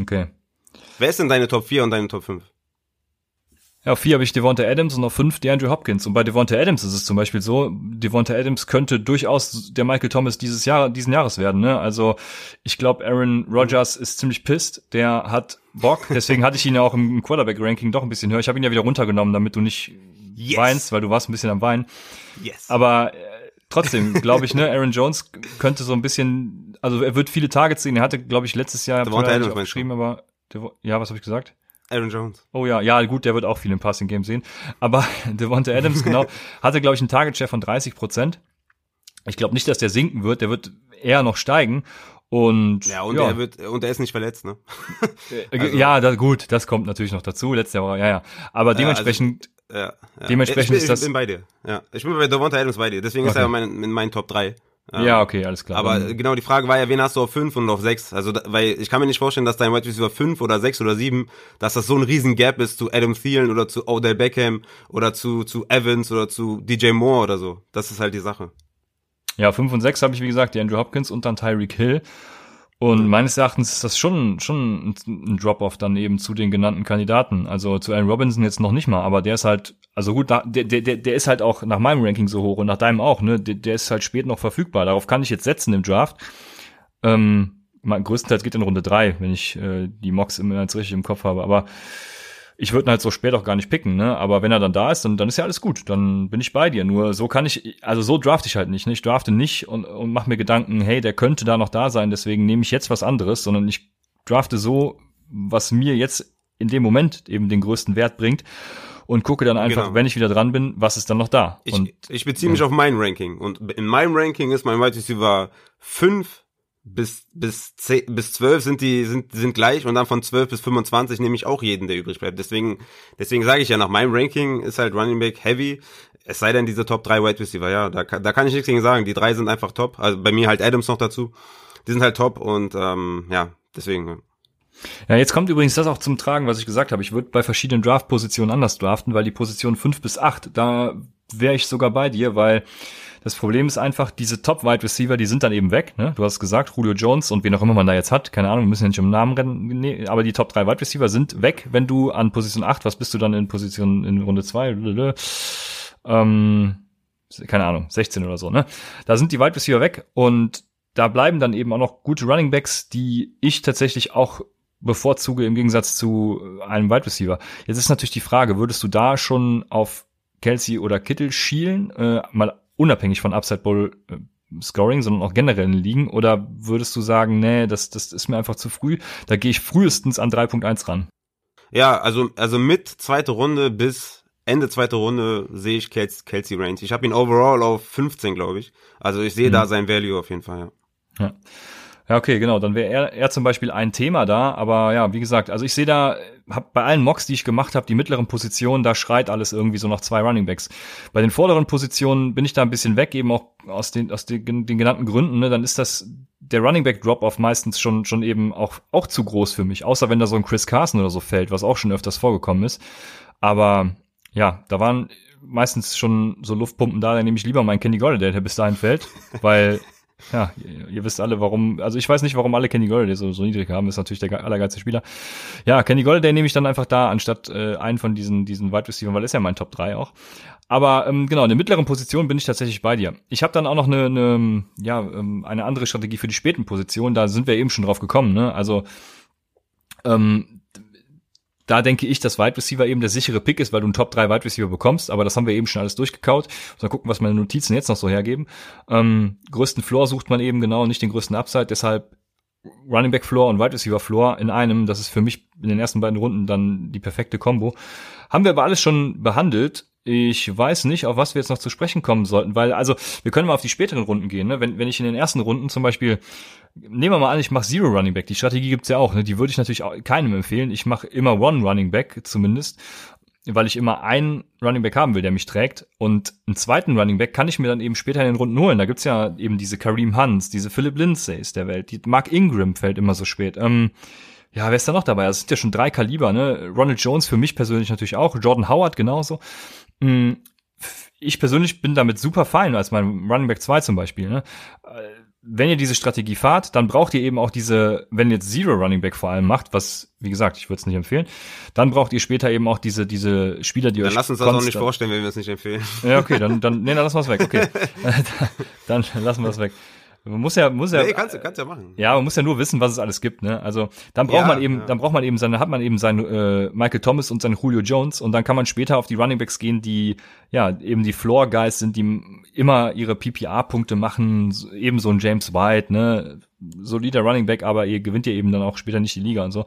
Okay. Wer ist denn deine Top 4 und deine Top 5? Ja, auf vier habe ich Devonta Adams und auf fünf die Andrew Hopkins. Und bei Devonta Adams ist es zum Beispiel so, Devonta Adams könnte durchaus der Michael Thomas dieses Jahr, diesen Jahres werden. Ne? Also ich glaube, Aaron Rodgers ist ziemlich pissed. Der hat Bock. Deswegen hatte ich ihn ja auch im Quarterback-Ranking doch ein bisschen höher. Ich habe ihn ja wieder runtergenommen, damit du nicht yes. weinst, weil du warst ein bisschen am Weinen. Yes. Aber äh, trotzdem, glaube ich, ne, Aaron Jones könnte so ein bisschen, also er wird viele Targets sehen. Er hatte, glaube ich, letztes Jahr Adams geschrieben, aber ja, was habe ich gesagt? Aaron Jones. Oh ja, ja, gut, der wird auch viel im Passing Game sehen. Aber Devonta Adams, genau, hatte, glaube ich, einen Target Share von 30 Prozent. Ich glaube nicht, dass der sinken wird. Der wird eher noch steigen. Und ja, und ja. er wird und er ist nicht verletzt, ne? Äh, also, ja, da, gut, das kommt natürlich noch dazu. Letztes Jahr, ja, ja. Aber dementsprechend, ja, also, ja, ja. dementsprechend ich, ist das. Ich bin bei dir. Ja, ich bin bei Devonta Adams bei dir. Deswegen okay. ist er mein, in meinen Top 3. Ja, okay, alles klar. Aber dann, genau, die Frage war ja, wen hast du auf 5 und auf 6? Also, weil ich kann mir nicht vorstellen, dass dein Wide Receiver 5 oder 6 oder 7, dass das so ein riesen Gap ist zu Adam Thielen oder zu Odell Beckham oder zu, zu Evans oder zu DJ Moore oder so. Das ist halt die Sache. Ja, 5 und 6 habe ich, wie gesagt, die Andrew Hopkins und dann Tyreek Hill. Und meines Erachtens ist das schon, schon ein Drop-off dann eben zu den genannten Kandidaten. Also zu Allen Robinson jetzt noch nicht mal, aber der ist halt, also gut, der, der, der ist halt auch nach meinem Ranking so hoch und nach deinem auch, ne? Der, der ist halt spät noch verfügbar. Darauf kann ich jetzt setzen im Draft. Ähm, größtenteils geht in Runde drei, wenn ich äh, die Mocks immer jetzt richtig im Kopf habe. Aber ich würde ihn halt so spät auch gar nicht picken, ne? Aber wenn er dann da ist, dann, dann ist ja alles gut. Dann bin ich bei dir. Nur so kann ich, also so draft ich halt nicht. Ne? Ich drafte nicht und, und mache mir Gedanken, hey, der könnte da noch da sein, deswegen nehme ich jetzt was anderes, sondern ich drafte so, was mir jetzt in dem Moment eben den größten Wert bringt und gucke dann einfach, genau. wenn ich wieder dran bin, was ist dann noch da. Ich, und, ich beziehe mich ja. auf mein Ranking und in meinem Ranking ist mein Wide Receiver 5 bis bis 10, bis 12 sind die sind sind gleich und dann von 12 bis 25 nehme ich auch jeden, der übrig bleibt. Deswegen deswegen sage ich ja nach meinem Ranking ist halt Running Back heavy. Es sei denn diese Top 3 Wide Receiver, ja, da da kann ich nichts gegen sagen. Die drei sind einfach top. Also bei mir halt Adams noch dazu. Die sind halt top und ähm, ja, deswegen ja, jetzt kommt übrigens das auch zum Tragen, was ich gesagt habe. Ich würde bei verschiedenen Draft-Positionen anders draften, weil die Position 5 bis 8, da wäre ich sogar bei dir, weil das Problem ist einfach, diese Top-Wide Receiver, die sind dann eben weg. Ne? Du hast gesagt, Julio Jones und wen auch immer man da jetzt hat, keine Ahnung, wir müssen ja nicht um Namen rennen, nee, aber die Top 3 Wide Receiver sind weg, wenn du an Position 8, was bist du dann in Position in Runde 2? Ähm, keine Ahnung, 16 oder so, ne? Da sind die Wide Receiver weg und da bleiben dann eben auch noch gute Running Backs, die ich tatsächlich auch bevorzuge im Gegensatz zu einem Wide Receiver. Jetzt ist natürlich die Frage, würdest du da schon auf Kelsey oder Kittel schielen, äh, mal unabhängig von Upside Bowl äh, Scoring, sondern auch generell in Ligen? Oder würdest du sagen, nee, das, das ist mir einfach zu früh, da gehe ich frühestens an 3.1 ran? Ja, also, also mit zweite Runde bis Ende zweite Runde sehe ich Kelsey, Kelsey Range. Ich habe ihn overall auf 15, glaube ich. Also ich sehe mhm. da sein Value auf jeden Fall, ja. Ja. Ja, okay, genau. Dann wäre er, er zum Beispiel ein Thema da. Aber ja, wie gesagt, also ich sehe da, hab bei allen Mocks, die ich gemacht habe, die mittleren Positionen, da schreit alles irgendwie so nach zwei Runningbacks. Bei den vorderen Positionen bin ich da ein bisschen weg, eben auch aus den, aus den, den genannten Gründen. Ne? Dann ist das der Runningback Drop-off meistens schon, schon eben auch, auch zu groß für mich. Außer wenn da so ein Chris Carson oder so fällt, was auch schon öfters vorgekommen ist. Aber ja, da waren meistens schon so Luftpumpen da, dann nehme ich lieber meinen Kenny Golladay, der bis dahin fällt, weil ja, ihr, ihr, wisst alle, warum, also ich weiß nicht, warum alle Kenny Golladay so, so niedrig haben, ist natürlich der allergeilste Spieler. Ja, Kenny Golladay nehme ich dann einfach da, anstatt äh, einen von diesen, diesen Wide Receivers, weil ist ja mein Top 3 auch. Aber ähm, genau, in der mittleren Position bin ich tatsächlich bei dir. Ich habe dann auch noch eine, eine, ja, ähm, eine andere Strategie für die späten Positionen, da sind wir eben schon drauf gekommen, ne? Also ähm, da denke ich, dass Wide Receiver eben der sichere Pick ist, weil du einen Top 3 Wide Receiver bekommst, aber das haben wir eben schon alles durchgekaut. Dann gucken, was meine Notizen jetzt noch so hergeben. Ähm, größten Floor sucht man eben genau, nicht den größten Upside, deshalb Running Back Floor und Wide Receiver Floor in einem, das ist für mich in den ersten beiden Runden dann die perfekte Combo. Haben wir aber alles schon behandelt. Ich weiß nicht, auf was wir jetzt noch zu sprechen kommen sollten, weil, also, wir können mal auf die späteren Runden gehen, ne? Wenn, wenn ich in den ersten Runden zum Beispiel nehmen wir mal an, ich mache Zero Running Back. Die Strategie gibt's ja auch. Ne? Die würde ich natürlich auch keinem empfehlen. Ich mache immer One Running Back zumindest, weil ich immer einen Running Back haben will, der mich trägt. Und einen zweiten Running Back kann ich mir dann eben später in den Runden holen. Da gibt's ja eben diese Kareem Hunts, diese Philip Lindsays der Welt. Die Mark Ingram fällt immer so spät. Ähm, ja, wer ist da noch dabei? Das sind ja schon drei Kaliber, ne? Ronald Jones für mich persönlich natürlich auch, Jordan Howard genauso. Mm, ich persönlich bin damit super fein als mein Running Back 2 zum Beispiel. Ne? Wenn ihr diese Strategie fahrt, dann braucht ihr eben auch diese, wenn ihr jetzt Zero Running Back vor allem macht, was, wie gesagt, ich würde es nicht empfehlen, dann braucht ihr später eben auch diese, diese Spieler, die dann euch. Lass uns das auch nicht vorstellen, wenn wir es nicht empfehlen. Ja, okay, dann, dann, nee, dann lassen wir es weg, okay. dann lassen wir es weg. Man muss ja, muss ja. Nee, kannst, kannst ja machen. Ja, man muss ja nur wissen, was es alles gibt, ne? Also, dann braucht ja, man eben, ja. dann braucht man eben seine, hat man eben seinen äh, Michael Thomas und seinen Julio Jones und dann kann man später auf die Running Backs gehen, die ja eben die Floor Guys sind, die immer ihre PPA-Punkte machen, eben so ein James White, ne? Solider Running Back, aber ihr gewinnt ja eben dann auch später nicht die Liga und so.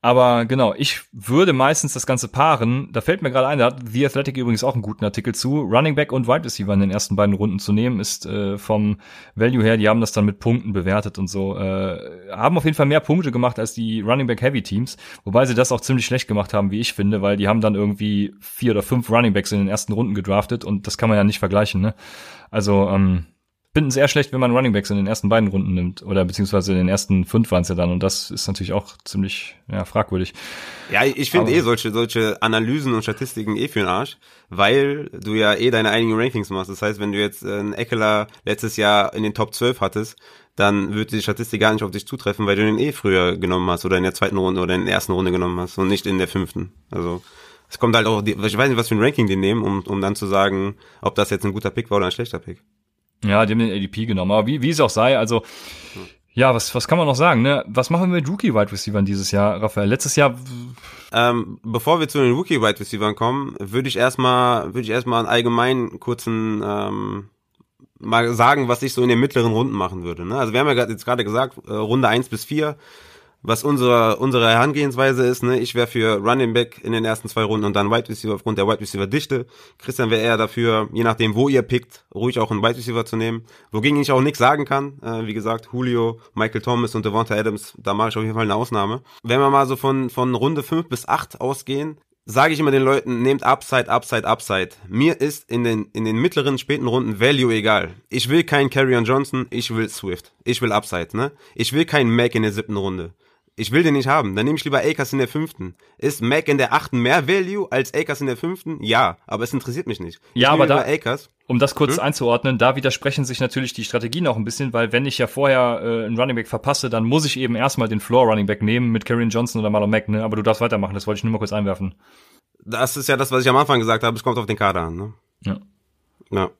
Aber genau, ich würde meistens das Ganze paaren. Da fällt mir gerade ein, da hat The Athletic übrigens auch einen guten Artikel zu. Running Back und Wide Receiver in den ersten beiden Runden zu nehmen, ist äh, vom Value her, die haben das dann mit Punkten bewertet und so. Äh, haben auf jeden Fall mehr Punkte gemacht als die Running Back Heavy Teams, wobei sie das auch ziemlich schlecht gemacht haben, wie ich finde, weil die haben dann irgendwie vier oder fünf Running Backs in den ersten Runden gedraftet und das kann man ja nicht vergleichen. Ne? Also ähm, bin sehr schlecht, wenn man Running Backs in den ersten beiden Runden nimmt. Oder beziehungsweise in den ersten fünf waren es ja dann. Und das ist natürlich auch ziemlich ja, fragwürdig. Ja, ich finde eh solche, solche Analysen und Statistiken eh für den Arsch, weil du ja eh deine einigen Rankings machst. Das heißt, wenn du jetzt äh, einen Eckler letztes Jahr in den Top 12 hattest, dann wird die Statistik gar nicht auf dich zutreffen, weil du den eh früher genommen hast oder in der zweiten Runde oder in der ersten Runde genommen hast und nicht in der fünften. Also es kommt halt auch, ich weiß nicht, was für ein Ranking die nehmen, um, um dann zu sagen, ob das jetzt ein guter Pick war oder ein schlechter Pick. Ja, die haben den ADP genommen. Aber wie, wie es auch sei, also ja, was, was kann man noch sagen? Ne? Was machen wir mit Rookie-Wide Receivers dieses Jahr, Raphael? Letztes Jahr. Ähm, bevor wir zu den Rookie-Wide Receivers kommen, würde ich erstmal, würde ich erstmal einen allgemeinen kurzen ähm, mal sagen, was ich so in den mittleren Runden machen würde. Ne? Also wir haben ja jetzt gerade gesagt, äh, Runde eins bis vier was unsere, unsere Herangehensweise ist, ne, ich wäre für Running Back in den ersten zwei Runden und dann Wide Receiver aufgrund der Wide Receiver Dichte. Christian wäre eher dafür, je nachdem, wo ihr pickt, ruhig auch einen Wide Receiver zu nehmen. Wogegen ich auch nichts sagen kann. Äh, wie gesagt, Julio, Michael Thomas und Devonta Adams, da mache ich auf jeden Fall eine Ausnahme. Wenn wir mal so von, von Runde fünf bis acht ausgehen, sage ich immer den Leuten, nehmt Upside, Upside, Upside. Mir ist in den, in den mittleren, späten Runden Value egal. Ich will keinen Carrion Johnson, ich will Swift. Ich will Upside, ne? Ich will keinen Mac in der siebten Runde. Ich will den nicht haben. Dann nehme ich lieber Akers in der fünften. Ist Mac in der achten mehr Value als Akers in der fünften? Ja, aber es interessiert mich nicht. Ich ja, aber da, Akers. um das kurz hm? einzuordnen, da widersprechen sich natürlich die Strategien auch ein bisschen, weil wenn ich ja vorher äh, einen Running Back verpasse, dann muss ich eben erstmal den Floor Running Back nehmen mit Karrion Johnson oder Marlon Mack, ne? Aber du darfst weitermachen, das wollte ich nur mal kurz einwerfen. Das ist ja das, was ich am Anfang gesagt habe, es kommt auf den Kader an, ne? Ja. Ja.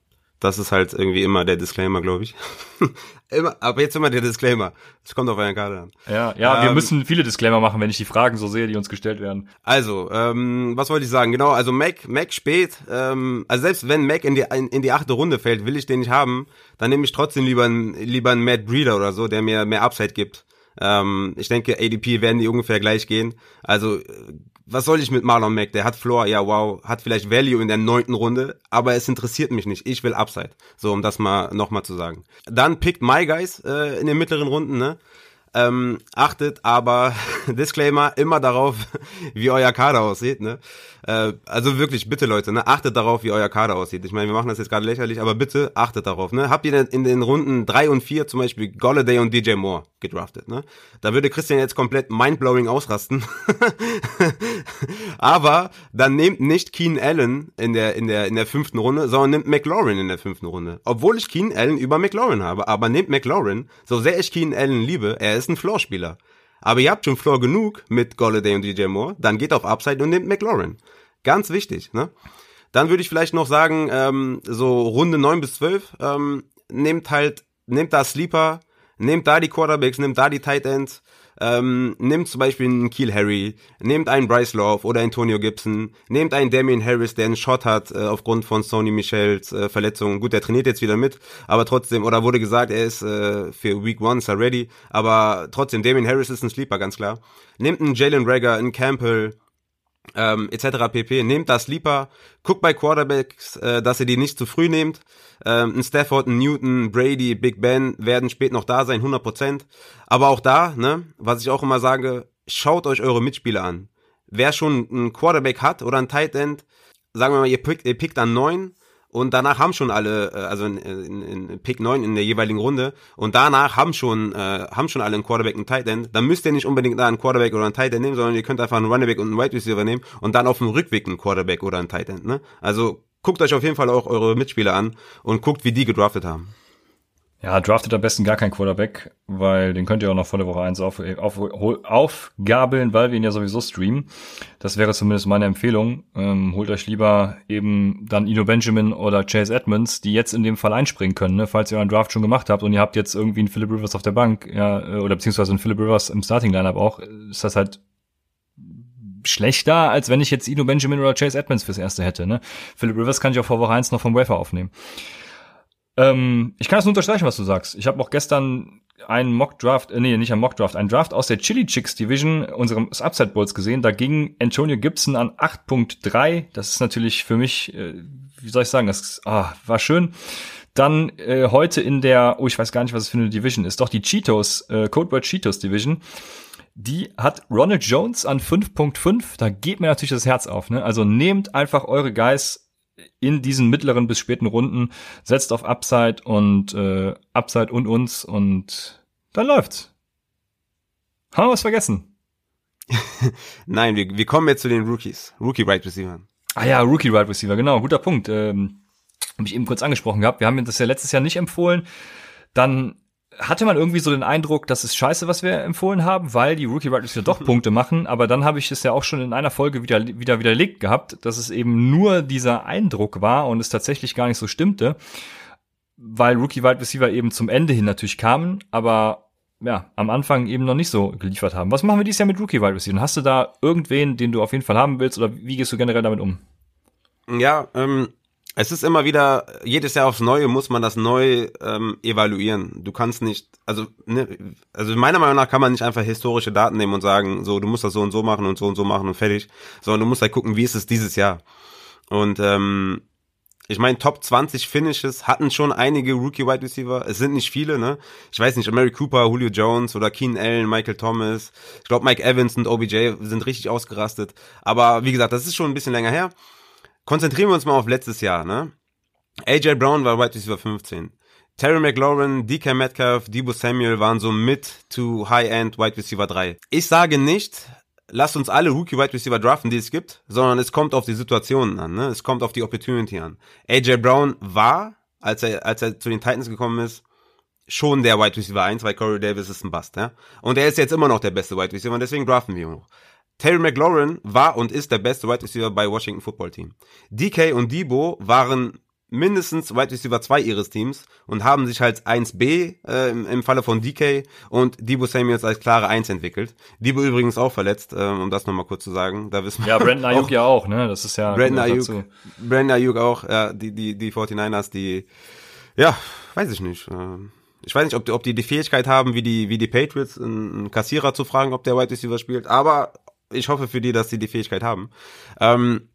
Das ist halt irgendwie immer der Disclaimer, glaube ich. immer, aber jetzt immer der Disclaimer. Es kommt auf euren Kader an. Ja, ja, ähm, wir müssen viele Disclaimer machen, wenn ich die Fragen so sehe, die uns gestellt werden. Also, ähm, was wollte ich sagen? Genau, also Mac, Mac spät, ähm, also selbst wenn Mac in die, in, in die achte Runde fällt, will ich den nicht haben, dann nehme ich trotzdem lieber einen, lieber einen Matt Breeder oder so, der mir mehr Upside gibt. Ähm, ich denke, ADP werden die ungefähr gleich gehen. Also was soll ich mit Marlon Mack? Der hat Floor, ja wow, hat vielleicht Value in der neunten Runde, aber es interessiert mich nicht. Ich will Upside. So, um das mal nochmal zu sagen. Dann pickt My Guys äh, in den mittleren Runden, ne? Ähm, achtet aber, Disclaimer, immer darauf, wie euer Kader aussieht. Ne? Äh, also wirklich, bitte Leute, ne? achtet darauf, wie euer Kader aussieht. Ich meine, wir machen das jetzt gerade lächerlich, aber bitte achtet darauf. Ne? Habt ihr denn in den Runden drei und vier zum Beispiel Golladay und DJ Moore gedraftet? Ne? Da würde Christian jetzt komplett mindblowing ausrasten. aber dann nehmt nicht Keen Allen in der, in, der, in der fünften Runde, sondern nehmt McLaurin in der fünften Runde. Obwohl ich Keen Allen über McLaurin habe, aber nehmt McLaurin, so sehr ich Keen Allen liebe, er ist ein Floor-Spieler. Aber ihr habt schon Floor genug mit Golladay und DJ Moore, dann geht auf Upside und nehmt McLaurin. Ganz wichtig, ne? Dann würde ich vielleicht noch sagen, ähm, so Runde 9 bis 12, ähm, nehmt halt, nehmt da Sleeper, nehmt da die Quarterbacks, nehmt da die Tight Ends, ähm, nehmt zum Beispiel einen Keel Harry, nehmt einen Bryce Love oder Antonio Gibson, nehmt einen Damian Harris, der einen Shot hat äh, aufgrund von Sony Michels äh, Verletzung. Gut, der trainiert jetzt wieder mit, aber trotzdem, oder wurde gesagt, er ist äh, für Week One ist er ready, aber trotzdem, Damian Harris ist ein Sleeper, ganz klar. Nehmt einen Jalen Rager, einen Campbell, ähm, etc. pp. Nehmt das Sleeper, guckt bei Quarterbacks, äh, dass ihr die nicht zu früh nehmt. Ähm, ein Stafford, ein Newton, Brady, Big Ben werden spät noch da sein, 100%. Aber auch da, ne, was ich auch immer sage, schaut euch eure Mitspieler an. Wer schon einen Quarterback hat oder ein Tight End, sagen wir mal, ihr pickt, ihr pickt an neun und danach haben schon alle, äh, also in, in, in Pick 9 in der jeweiligen Runde, und danach haben schon, äh, haben schon alle einen Quarterback und einen Tight End, dann müsst ihr nicht unbedingt da einen Quarterback oder einen Tight End nehmen, sondern ihr könnt einfach einen Running Back und einen Wide Receiver nehmen und dann auf dem Rückweg einen Quarterback oder einen Tight End, ne? Also guckt euch auf jeden Fall auch eure Mitspieler an und guckt, wie die gedraftet haben. Ja, draftet am besten gar kein Quarterback, weil den könnt ihr auch noch vor der Woche 1 auf, auf, aufgabeln, weil wir ihn ja sowieso streamen. Das wäre zumindest meine Empfehlung. Ähm, holt euch lieber eben dann Ino Benjamin oder Chase Edmonds, die jetzt in dem Fall einspringen können, ne? falls ihr euren Draft schon gemacht habt und ihr habt jetzt irgendwie einen Philip Rivers auf der Bank, ja, äh, oder beziehungsweise einen Philip Rivers im Starting Lineup auch, ist das halt schlechter, als wenn ich jetzt Ino Benjamin oder Chase Edmonds fürs erste hätte. Ne? Philip Rivers kann ich auch vor Woche 1 noch vom Wafer aufnehmen. Ähm, ich kann das nur unterstreichen, was du sagst. Ich habe auch gestern einen Mock-Draft, äh, nee, nicht einen Mock-Draft, einen Draft aus der Chili Chicks Division unseres Upside Bowls gesehen. Da ging Antonio Gibson an 8.3. Das ist natürlich für mich, äh, wie soll ich sagen, das ah, war schön. Dann äh, heute in der, oh, ich weiß gar nicht, was es für eine Division ist. Doch die Cheetos, äh, Codeword Cheetos Division. Die hat Ronald Jones an 5.5. Da geht mir natürlich das Herz auf. Ne? Also nehmt einfach eure Guys in diesen mittleren bis späten Runden, setzt auf Upside und äh, Upside und uns und dann läuft's. Haben wir was vergessen? Nein, wir, wir kommen jetzt zu den Rookies. Rookie Right Receiver. Ah ja, Rookie Right Receiver, genau, guter Punkt. Ähm, Habe ich eben kurz angesprochen gehabt. Wir haben das ja letztes Jahr nicht empfohlen. Dann hatte man irgendwie so den Eindruck, das ist scheiße, was wir empfohlen haben, weil die Rookie Wide ja doch Punkte machen. Aber dann habe ich es ja auch schon in einer Folge wieder, wieder widerlegt gehabt, dass es eben nur dieser Eindruck war und es tatsächlich gar nicht so stimmte, weil Rookie Wide Receiver eben zum Ende hin natürlich kamen, aber ja, am Anfang eben noch nicht so geliefert haben. Was machen wir dieses Jahr mit Rookie Wide Receiver? Hast du da irgendwen, den du auf jeden Fall haben willst oder wie gehst du generell damit um? Ja, ähm, es ist immer wieder, jedes Jahr aufs Neue muss man das neu ähm, evaluieren. Du kannst nicht, also, ne, also meiner Meinung nach kann man nicht einfach historische Daten nehmen und sagen, so, du musst das so und so machen und so und so machen und fertig, sondern du musst halt gucken, wie ist es dieses Jahr. Und ähm, ich meine, Top 20 Finishes hatten schon einige Rookie Wide Receiver. Es sind nicht viele, ne? Ich weiß nicht, Mary Cooper, Julio Jones oder Keenan Allen, Michael Thomas. Ich glaube, Mike Evans und OBJ sind richtig ausgerastet. Aber wie gesagt, das ist schon ein bisschen länger her. Konzentrieren wir uns mal auf letztes Jahr, ne? AJ Brown war Wide Receiver 15. Terry McLaurin, DK Metcalf, Debo Samuel waren so mid to high-end Wide Receiver 3. Ich sage nicht, lasst uns alle Rookie Wide Receiver draften, die es gibt, sondern es kommt auf die Situationen an, ne? Es kommt auf die Opportunity an. AJ Brown war, als er, als er zu den Titans gekommen ist, schon der Wide Receiver 1, weil Corey Davis ist ein Bust, ja? Und er ist jetzt immer noch der beste Wide Receiver und deswegen draften wir ihn noch. Terry McLaurin war und ist der beste Wide Receiver bei Washington Football Team. DK und Debo waren mindestens Wide Receiver 2 ihres Teams und haben sich als 1B äh, im, im Falle von DK und Debo Samuels als klare 1 entwickelt. Debo übrigens auch verletzt, äh, um das nochmal kurz zu sagen. Da wissen ja, Brandon Ayuk ja auch, ne? Das ist ja Brandon Ayuk, Brandon Ayuk auch, ja, die, die, die 49ers, die, ja, weiß ich nicht. Äh, ich weiß nicht, ob die, ob die die Fähigkeit haben, wie die, wie die Patriots, einen Kassierer zu fragen, ob der Wide Receiver spielt, aber ich hoffe für die, dass sie die Fähigkeit haben. Ähm,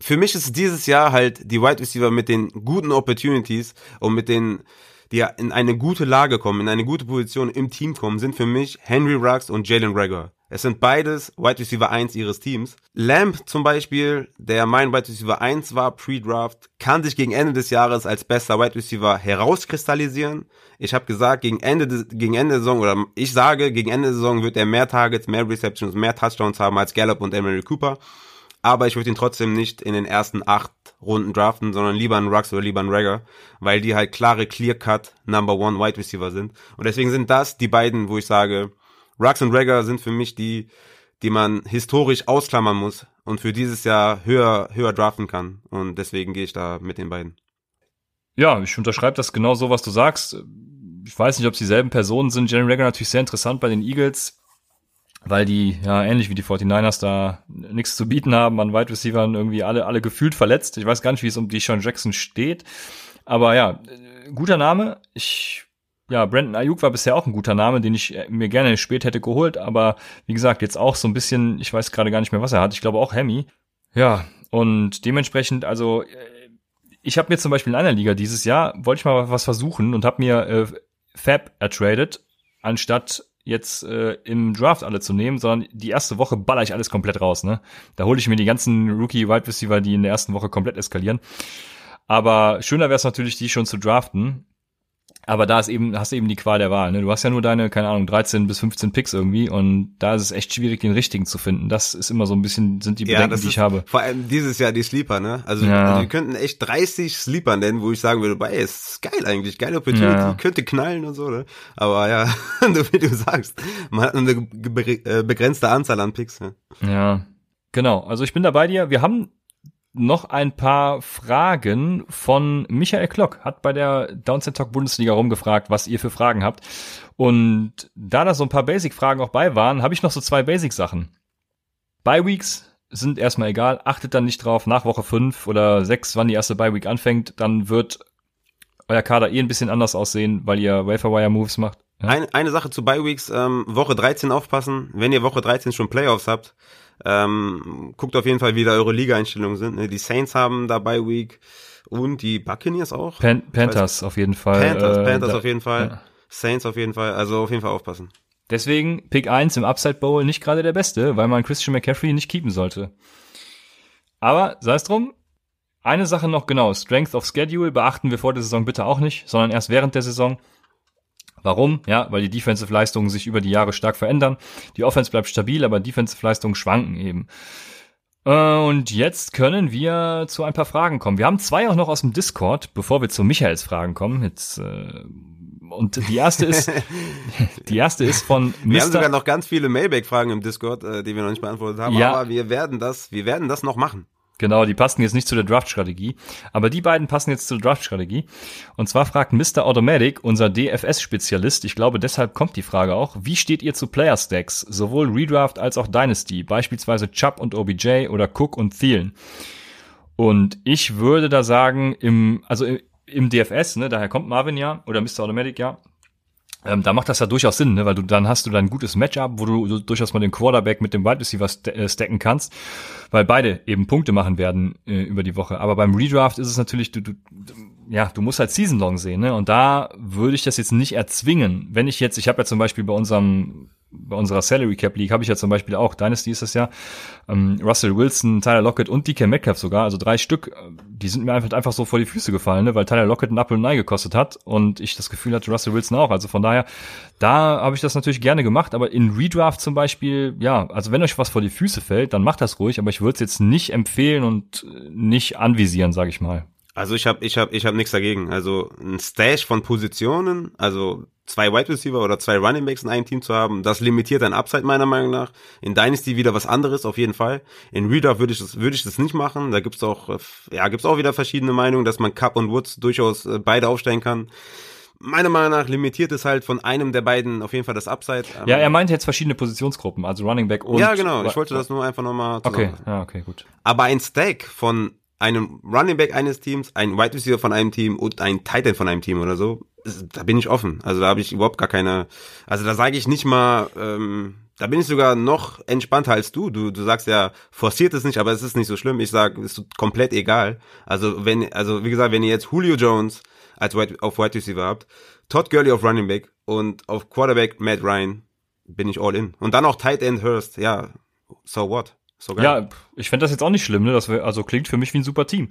für mich ist dieses Jahr halt die Wide Receiver mit den guten Opportunities und mit den, die in eine gute Lage kommen, in eine gute Position im Team kommen, sind für mich Henry Ruggs und Jalen Rager. Es sind beides Wide Receiver 1 ihres Teams. Lamb zum Beispiel, der mein Wide Receiver 1 war, pre-Draft, kann sich gegen Ende des Jahres als bester Wide Receiver herauskristallisieren. Ich habe gesagt, gegen Ende, des, gegen Ende der Saison, oder ich sage, gegen Ende der Saison wird er mehr Targets, mehr Receptions, mehr Touchdowns haben als Gallup und Emery Cooper aber ich würde ihn trotzdem nicht in den ersten acht Runden draften, sondern lieber einen Rux oder lieber einen Ragger, weil die halt klare Clear-Cut Number One Wide Receiver sind. Und deswegen sind das die beiden, wo ich sage, Rux und Ragger sind für mich die, die man historisch ausklammern muss und für dieses Jahr höher, höher draften kann. Und deswegen gehe ich da mit den beiden. Ja, ich unterschreibe das genau so, was du sagst. Ich weiß nicht, ob es dieselben Personen sind. Jerry Ragger natürlich sehr interessant bei den Eagles weil die ja ähnlich wie die 49ers da nichts zu bieten haben an Wide Receivern irgendwie alle alle gefühlt verletzt. Ich weiß gar nicht, wie es um die Sean Jackson steht, aber ja, guter Name. Ich ja, Brandon Ayuk war bisher auch ein guter Name, den ich mir gerne spät hätte geholt, aber wie gesagt, jetzt auch so ein bisschen, ich weiß gerade gar nicht mehr, was er hat. Ich glaube auch Hemi. Ja, und dementsprechend, also ich habe mir zum Beispiel in einer Liga dieses Jahr, wollte ich mal was versuchen und habe mir äh, Fab ertradet, anstatt jetzt äh, im Draft alle zu nehmen, sondern die erste Woche baller ich alles komplett raus. Ne? Da hole ich mir die ganzen Rookie-Wide Receiver, die in der ersten Woche komplett eskalieren. Aber schöner wäre es natürlich, die schon zu draften. Aber da ist eben, hast du eben die Qual der Wahl. Ne? Du hast ja nur deine, keine Ahnung, 13 bis 15 Picks irgendwie und da ist es echt schwierig, den richtigen zu finden. Das ist immer so ein bisschen, sind die Bedenken, ja, die ich habe. Vor allem dieses Jahr die Sleeper, ne? Also, ja. also wir könnten echt 30 Sleeper nennen, wo ich sagen würde, bei ist geil eigentlich, geile Opportunity, ja. könnte knallen und so, ne? Aber ja, wie du sagst, man hat eine äh, begrenzte Anzahl an Picks. Ne? Ja. Genau, also ich bin da bei dir. Wir haben noch ein paar Fragen von Michael Klock. Hat bei der Downset Talk Bundesliga rumgefragt, was ihr für Fragen habt. Und da da so ein paar Basic-Fragen auch bei waren, habe ich noch so zwei Basic-Sachen. Bye-Weeks sind erstmal egal. Achtet dann nicht drauf, nach Woche 5 oder 6, wann die erste Bye-Week anfängt, dann wird euer Kader eh ein bisschen anders aussehen, weil ihr Wafer-Wire-Moves macht. Ja? Eine, eine Sache zu Bye-Weeks, ähm, Woche 13 aufpassen. Wenn ihr Woche 13 schon Playoffs habt, ähm, guckt auf jeden Fall, wie da eure Liga-Einstellungen sind. Ne? Die Saints haben dabei Week und die Buccaneers auch. Pan Panthers auf jeden Fall. Panthers, äh, Panthers auf jeden Fall. Ja. Saints auf jeden Fall. Also auf jeden Fall aufpassen. Deswegen Pick 1 im Upside Bowl nicht gerade der beste, weil man Christian McCaffrey nicht keepen sollte. Aber sei es drum, eine Sache noch genau, Strength of Schedule beachten wir vor der Saison bitte auch nicht, sondern erst während der Saison. Warum? Ja, weil die Defensive-Leistungen sich über die Jahre stark verändern. Die Offense bleibt stabil, aber Defensive-Leistungen schwanken eben. Äh, und jetzt können wir zu ein paar Fragen kommen. Wir haben zwei auch noch aus dem Discord, bevor wir zu Michaels Fragen kommen. Jetzt äh, und die erste ist die erste ist von Mr. Wir haben sogar noch ganz viele Mailback-Fragen im Discord, äh, die wir noch nicht beantwortet haben. Ja. Aber wir werden das, wir werden das noch machen. Genau, die passen jetzt nicht zu der Draft-Strategie. Aber die beiden passen jetzt zur Draft-Strategie. Und zwar fragt Mr. Automatic, unser DFS-Spezialist, ich glaube, deshalb kommt die Frage auch, wie steht ihr zu Player-Stacks, sowohl Redraft als auch Dynasty, beispielsweise Chubb und OBJ oder Cook und Thielen? Und ich würde da sagen, im, also im DFS, ne, daher kommt Marvin ja, oder Mr. Automatic ja, ähm, da macht das ja durchaus Sinn, ne? weil du dann hast du dann ein gutes Matchup, wo du, du durchaus mal den Quarterback mit dem Wide Receiver äh, stacken kannst, weil beide eben Punkte machen werden äh, über die Woche. Aber beim Redraft ist es natürlich, du, du, ja, du musst halt Season Long sehen, ne? Und da würde ich das jetzt nicht erzwingen. Wenn ich jetzt, ich habe ja zum Beispiel bei unserem bei unserer Salary Cap League habe ich ja zum Beispiel auch, Dynasty ist das ja, ähm, Russell Wilson, Tyler Lockett und DK Metcalf sogar, also drei Stück, die sind mir einfach, einfach so vor die Füße gefallen, ne, weil Tyler Lockett ein Apple Ei gekostet hat und ich das Gefühl hatte, Russell Wilson auch. Also von daher, da habe ich das natürlich gerne gemacht, aber in Redraft zum Beispiel, ja, also wenn euch was vor die Füße fällt, dann macht das ruhig, aber ich würde es jetzt nicht empfehlen und nicht anvisieren, sage ich mal. Also ich habe ich hab, ich hab nichts dagegen. Also ein Stash von Positionen, also zwei Wide Receiver oder zwei Running Backs in einem Team zu haben, das limitiert dein Upside meiner Meinung nach. In Dynasty wieder was anderes auf jeden Fall. In Redraft würde ich das würde ich das nicht machen. Da gibt's auch ja gibt's auch wieder verschiedene Meinungen, dass man Cup und Woods durchaus äh, beide aufstellen kann meiner Meinung nach limitiert es halt von einem der beiden auf jeden Fall das Upside. Ja, er meinte jetzt verschiedene Positionsgruppen, also Running Back und. Ja, genau. Ich wollte das nur einfach nochmal. Okay, ja, okay, gut. Aber ein Stack von einem Running Back eines Teams, ein Wide Receiver von einem Team und ein Tight End von einem Team oder so, da bin ich offen. Also da habe ich überhaupt gar keine. Also da sage ich nicht mal. Ähm, da bin ich sogar noch entspannter als du. Du, du sagst ja, forciert es nicht, aber es ist nicht so schlimm. Ich sag, ist komplett egal. Also wenn, also wie gesagt, wenn ihr jetzt Julio Jones als Wide, auf Wide Receiver habt, Todd Gurley auf Running Back und auf Quarterback Matt Ryan, bin ich all in. Und dann auch Tight End Hurst, ja, so what? So geil. Ja, ich fände das jetzt auch nicht schlimm, ne? Das wär, also klingt für mich wie ein super Team.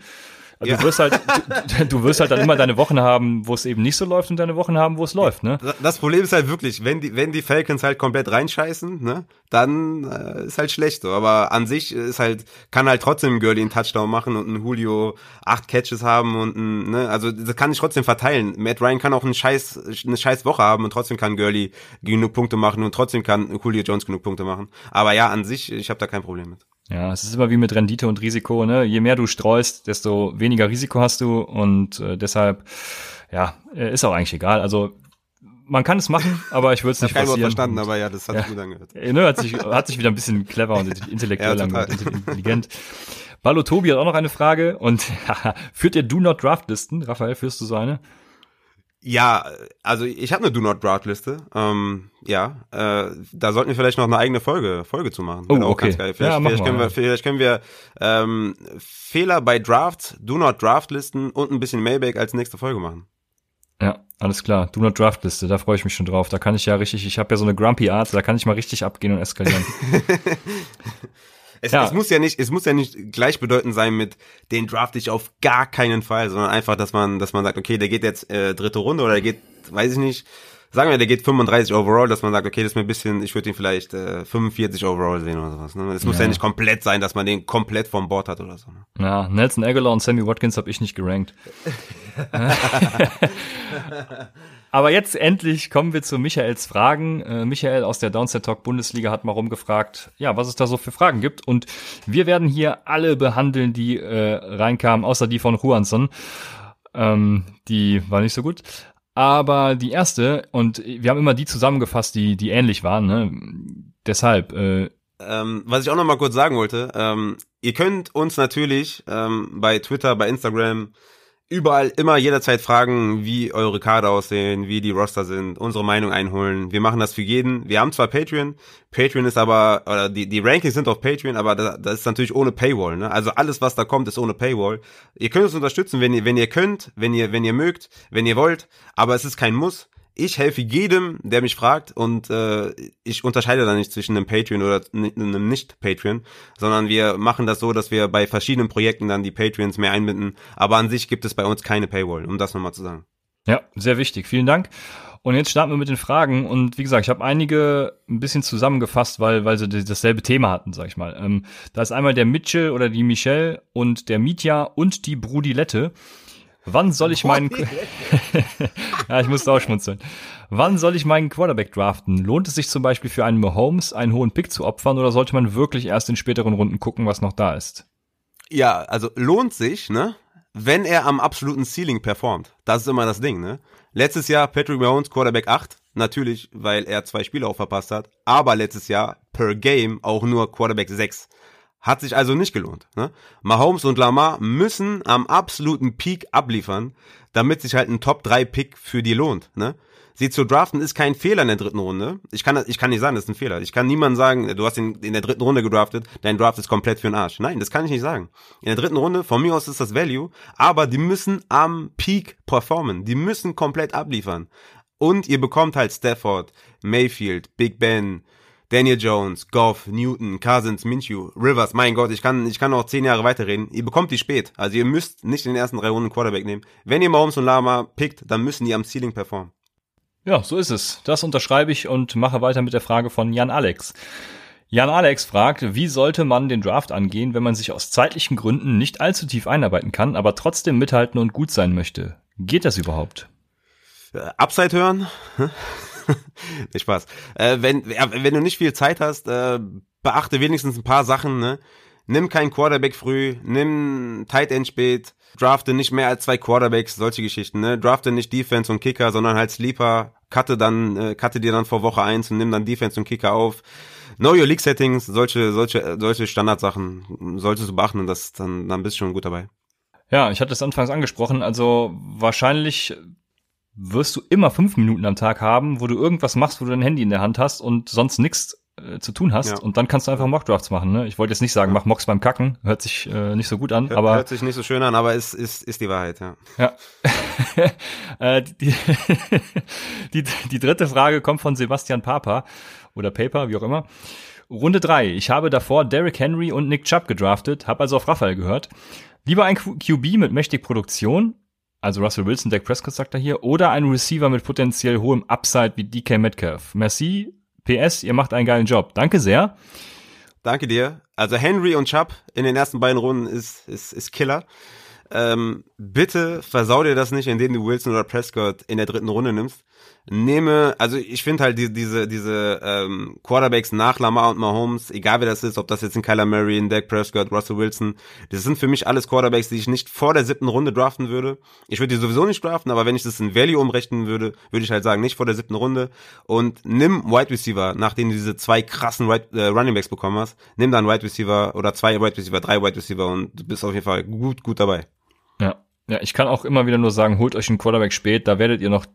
Also ja. Du wirst halt, du, du, wirst halt dann immer deine Wochen haben, wo es eben nicht so läuft und deine Wochen haben, wo es läuft, ne? Das Problem ist halt wirklich, wenn die, wenn die Falcons halt komplett reinscheißen, ne, dann äh, ist halt schlecht so. Aber an sich ist halt, kann halt trotzdem Gurley einen Touchdown machen und ein Julio acht Catches haben und ein, ne, also das kann ich trotzdem verteilen. Matt Ryan kann auch einen scheiß, eine scheiß Woche haben und trotzdem kann Gurley genug Punkte machen und trotzdem kann Julio Jones genug Punkte machen. Aber ja, an sich, ich habe da kein Problem mit. Ja, es ist immer wie mit Rendite und Risiko. Ne? Je mehr du streust, desto weniger Risiko hast du und äh, deshalb, ja, äh, ist auch eigentlich egal. Also man kann es machen, aber ich würde es nicht forcieren. Ich habe verstanden, aber ja, das hat ja, sich gut angehört. Äh, ne, hat, sich, hat sich wieder ein bisschen clever und intellektuell ja, angehört, intelligent. Ballo Tobi hat auch noch eine Frage und führt ihr Do Not Draft Listen? Raphael, führst du so eine? Ja, also ich habe eine Do Not Draft Liste. Ähm, ja, äh, da sollten wir vielleicht noch eine eigene Folge Folge zu machen. Oh, okay. Vielleicht, ja, vielleicht, können wir, vielleicht können wir ähm, Fehler bei Draft, Do Not Draft Listen und ein bisschen Mailback als nächste Folge machen. Ja, alles klar. Do Not Draft Liste, da freue ich mich schon drauf. Da kann ich ja richtig, ich habe ja so eine Grumpy Art, da kann ich mal richtig abgehen und eskalieren. Es, ja. es muss ja nicht, es muss ja nicht gleichbedeutend sein mit den draft ich auf gar keinen Fall, sondern einfach, dass man, dass man sagt, okay, der geht jetzt äh, dritte Runde oder der geht, weiß ich nicht, sagen wir, der geht 35 overall, dass man sagt, okay, das ist mir ein bisschen, ich würde ihn vielleicht äh, 45 overall sehen oder sowas. Ne? Es muss ja. ja nicht komplett sein, dass man den komplett vom Board hat oder so. Ne? Ja, Nelson Aguilar und Sammy Watkins habe ich nicht gerankt. Aber jetzt endlich kommen wir zu Michaels Fragen. Äh, Michael aus der Downset Talk Bundesliga hat mal rumgefragt, ja, was es da so für Fragen gibt. Und wir werden hier alle behandeln, die äh, reinkamen, außer die von Juansson. Ähm, die war nicht so gut. Aber die erste, und wir haben immer die zusammengefasst, die, die ähnlich waren, ne? Deshalb, äh, ähm, was ich auch noch mal kurz sagen wollte, ähm, ihr könnt uns natürlich ähm, bei Twitter, bei Instagram, überall immer jederzeit fragen, wie eure Kader aussehen, wie die Roster sind, unsere Meinung einholen. Wir machen das für jeden. Wir haben zwar Patreon, Patreon ist aber, oder die, die Rankings sind auf Patreon, aber das, das ist natürlich ohne Paywall. Ne? Also alles, was da kommt, ist ohne Paywall. Ihr könnt uns unterstützen, wenn ihr, wenn ihr könnt, wenn ihr, wenn ihr mögt, wenn ihr wollt, aber es ist kein Muss ich helfe jedem, der mich fragt und äh, ich unterscheide da nicht zwischen einem Patreon oder einem Nicht-Patreon, sondern wir machen das so, dass wir bei verschiedenen Projekten dann die Patreons mehr einbinden. Aber an sich gibt es bei uns keine Paywall, um das nochmal zu sagen. Ja, sehr wichtig. Vielen Dank. Und jetzt starten wir mit den Fragen. Und wie gesagt, ich habe einige ein bisschen zusammengefasst, weil, weil sie dasselbe Thema hatten, sag ich mal. Ähm, da ist einmal der Mitchell oder die Michelle und der Mitya und die Brudilette. Wann soll ich meinen Ja, ich muss auch schmunzeln. Wann soll ich meinen Quarterback draften? Lohnt es sich zum Beispiel für einen Mahomes einen hohen Pick zu opfern oder sollte man wirklich erst in späteren Runden gucken, was noch da ist? Ja, also lohnt sich, ne? Wenn er am absoluten Ceiling performt. Das ist immer das Ding, ne? Letztes Jahr Patrick Mahomes Quarterback 8, natürlich, weil er zwei Spiele auch verpasst hat, aber letztes Jahr per Game auch nur Quarterback 6. Hat sich also nicht gelohnt. Ne? Mahomes und Lamar müssen am absoluten Peak abliefern, damit sich halt ein Top-3-Pick für die lohnt. Ne? Sie zu draften ist kein Fehler in der dritten Runde. Ich kann, ich kann nicht sagen, das ist ein Fehler. Ich kann niemandem sagen, du hast ihn in der dritten Runde gedraftet, dein Draft ist komplett für den Arsch. Nein, das kann ich nicht sagen. In der dritten Runde, von mir aus ist das Value, aber die müssen am Peak performen. Die müssen komplett abliefern. Und ihr bekommt halt Stafford, Mayfield, Big Ben, Daniel Jones, Goff, Newton, Cousins, Minshew, Rivers, mein Gott, ich kann, ich kann noch zehn Jahre weiterreden. Ihr bekommt die spät. Also ihr müsst nicht in den ersten drei Runden Quarterback nehmen. Wenn ihr Mahomes und Lama pickt, dann müssen die am Ceiling performen. Ja, so ist es. Das unterschreibe ich und mache weiter mit der Frage von Jan Alex. Jan Alex fragt, wie sollte man den Draft angehen, wenn man sich aus zeitlichen Gründen nicht allzu tief einarbeiten kann, aber trotzdem mithalten und gut sein möchte? Geht das überhaupt? Äh, Upside hören? nicht Spaß. Äh, wenn, wenn du nicht viel Zeit hast, äh, beachte wenigstens ein paar Sachen, ne? Nimm keinen Quarterback früh, nimm Tight End spät, drafte nicht mehr als zwei Quarterbacks, solche Geschichten, ne? Drafte nicht Defense und Kicker, sondern halt Sleeper, cutte dann, äh, cutte dir dann vor Woche eins und nimm dann Defense und Kicker auf. Know your League Settings, solche, solche, solche Standardsachen solltest du beachten das, dann, dann bist du schon gut dabei. Ja, ich hatte es anfangs angesprochen, also wahrscheinlich wirst du immer fünf Minuten am Tag haben, wo du irgendwas machst, wo du dein Handy in der Hand hast und sonst nichts äh, zu tun hast ja. und dann kannst du einfach Mockdrafts machen. Ne? Ich wollte jetzt nicht sagen, mach Mocks beim Kacken, hört sich äh, nicht so gut an, hört, aber hört sich nicht so schön an, aber ist ist ist die Wahrheit, ja. Ja. äh, die, die, die dritte Frage kommt von Sebastian Papa oder Paper, wie auch immer. Runde drei. Ich habe davor Derrick Henry und Nick Chubb gedraftet, habe also auf Raphael gehört. Lieber ein QB mit mächtig Produktion, also Russell Wilson, Dak Prescott sagt er hier, oder ein Receiver mit potenziell hohem Upside wie DK Metcalf. Merci, PS, ihr macht einen geilen Job. Danke sehr. Danke dir. Also Henry und Chubb in den ersten beiden Runden ist, ist, ist Killer. Ähm, bitte versau dir das nicht, indem du Wilson oder Prescott in der dritten Runde nimmst nehme, also ich finde halt die, diese, diese ähm, Quarterbacks nach Lamar und Mahomes, egal wer das ist, ob das jetzt ein Kyler Murray, ein Dak Prescott, Russell Wilson, das sind für mich alles Quarterbacks, die ich nicht vor der siebten Runde draften würde. Ich würde die sowieso nicht draften, aber wenn ich das in Value umrechnen würde, würde ich halt sagen, nicht vor der siebten Runde. Und nimm Wide Receiver, nachdem du diese zwei krassen right, äh, Running Backs bekommen hast, nimm dann Wide Receiver oder zwei Wide Receiver, drei Wide Receiver und du bist auf jeden Fall gut, gut dabei. Ja. Ja, ich kann auch immer wieder nur sagen, holt euch einen Quarterback spät, da werdet ihr noch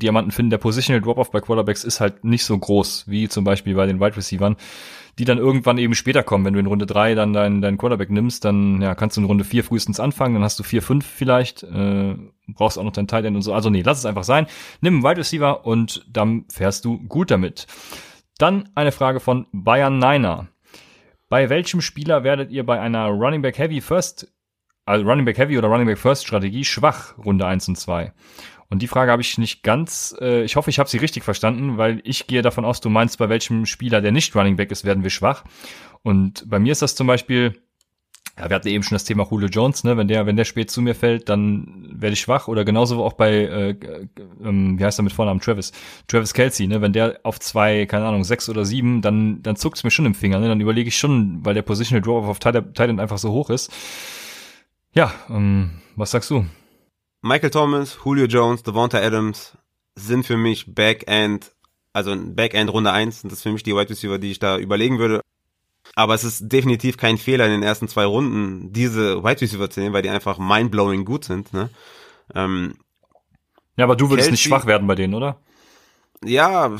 Diamanten finden. Der Positional Drop-Off bei Quarterbacks ist halt nicht so groß, wie zum Beispiel bei den Wide Receivern, die dann irgendwann eben später kommen. Wenn du in Runde drei dann deinen dein Quarterback nimmst, dann ja, kannst du in Runde vier frühestens anfangen, dann hast du vier, fünf vielleicht, äh, brauchst auch noch dein Tight End und so. Also nee, lass es einfach sein. Nimm einen Wide Receiver und dann fährst du gut damit. Dann eine Frage von Bayern Niner. Bei welchem Spieler werdet ihr bei einer Running Back Heavy First also Running Back Heavy oder Running Back First Strategie schwach Runde 1 und 2? Und die Frage habe ich nicht ganz, äh, ich hoffe, ich habe sie richtig verstanden, weil ich gehe davon aus, du meinst, bei welchem Spieler, der nicht Running Back ist, werden wir schwach. Und bei mir ist das zum Beispiel, ja, wir hatten eben schon das Thema Julio Jones, ne? Wenn der, wenn der spät zu mir fällt, dann werde ich schwach. Oder genauso auch bei, äh, äh, wie heißt er mit Vornamen, Travis, Travis Kelsey, ne? Wenn der auf zwei, keine Ahnung, sechs oder sieben, dann, dann zuckt's mir schon im Finger, ne? Dann überlege ich schon, weil der Positional Drop auf Titan einfach so hoch ist. Ja, ähm, was sagst du? Michael Thomas, Julio Jones, Devonta Adams sind für mich Backend, also Backend Runde 1, das ist für mich die Wide Receiver, die ich da überlegen würde. Aber es ist definitiv kein Fehler in den ersten zwei Runden, diese Wide Receiver zu nehmen, weil die einfach mindblowing gut sind. Ne? Ähm, ja, aber du würdest Kelsey, nicht schwach werden bei denen, oder? Ja,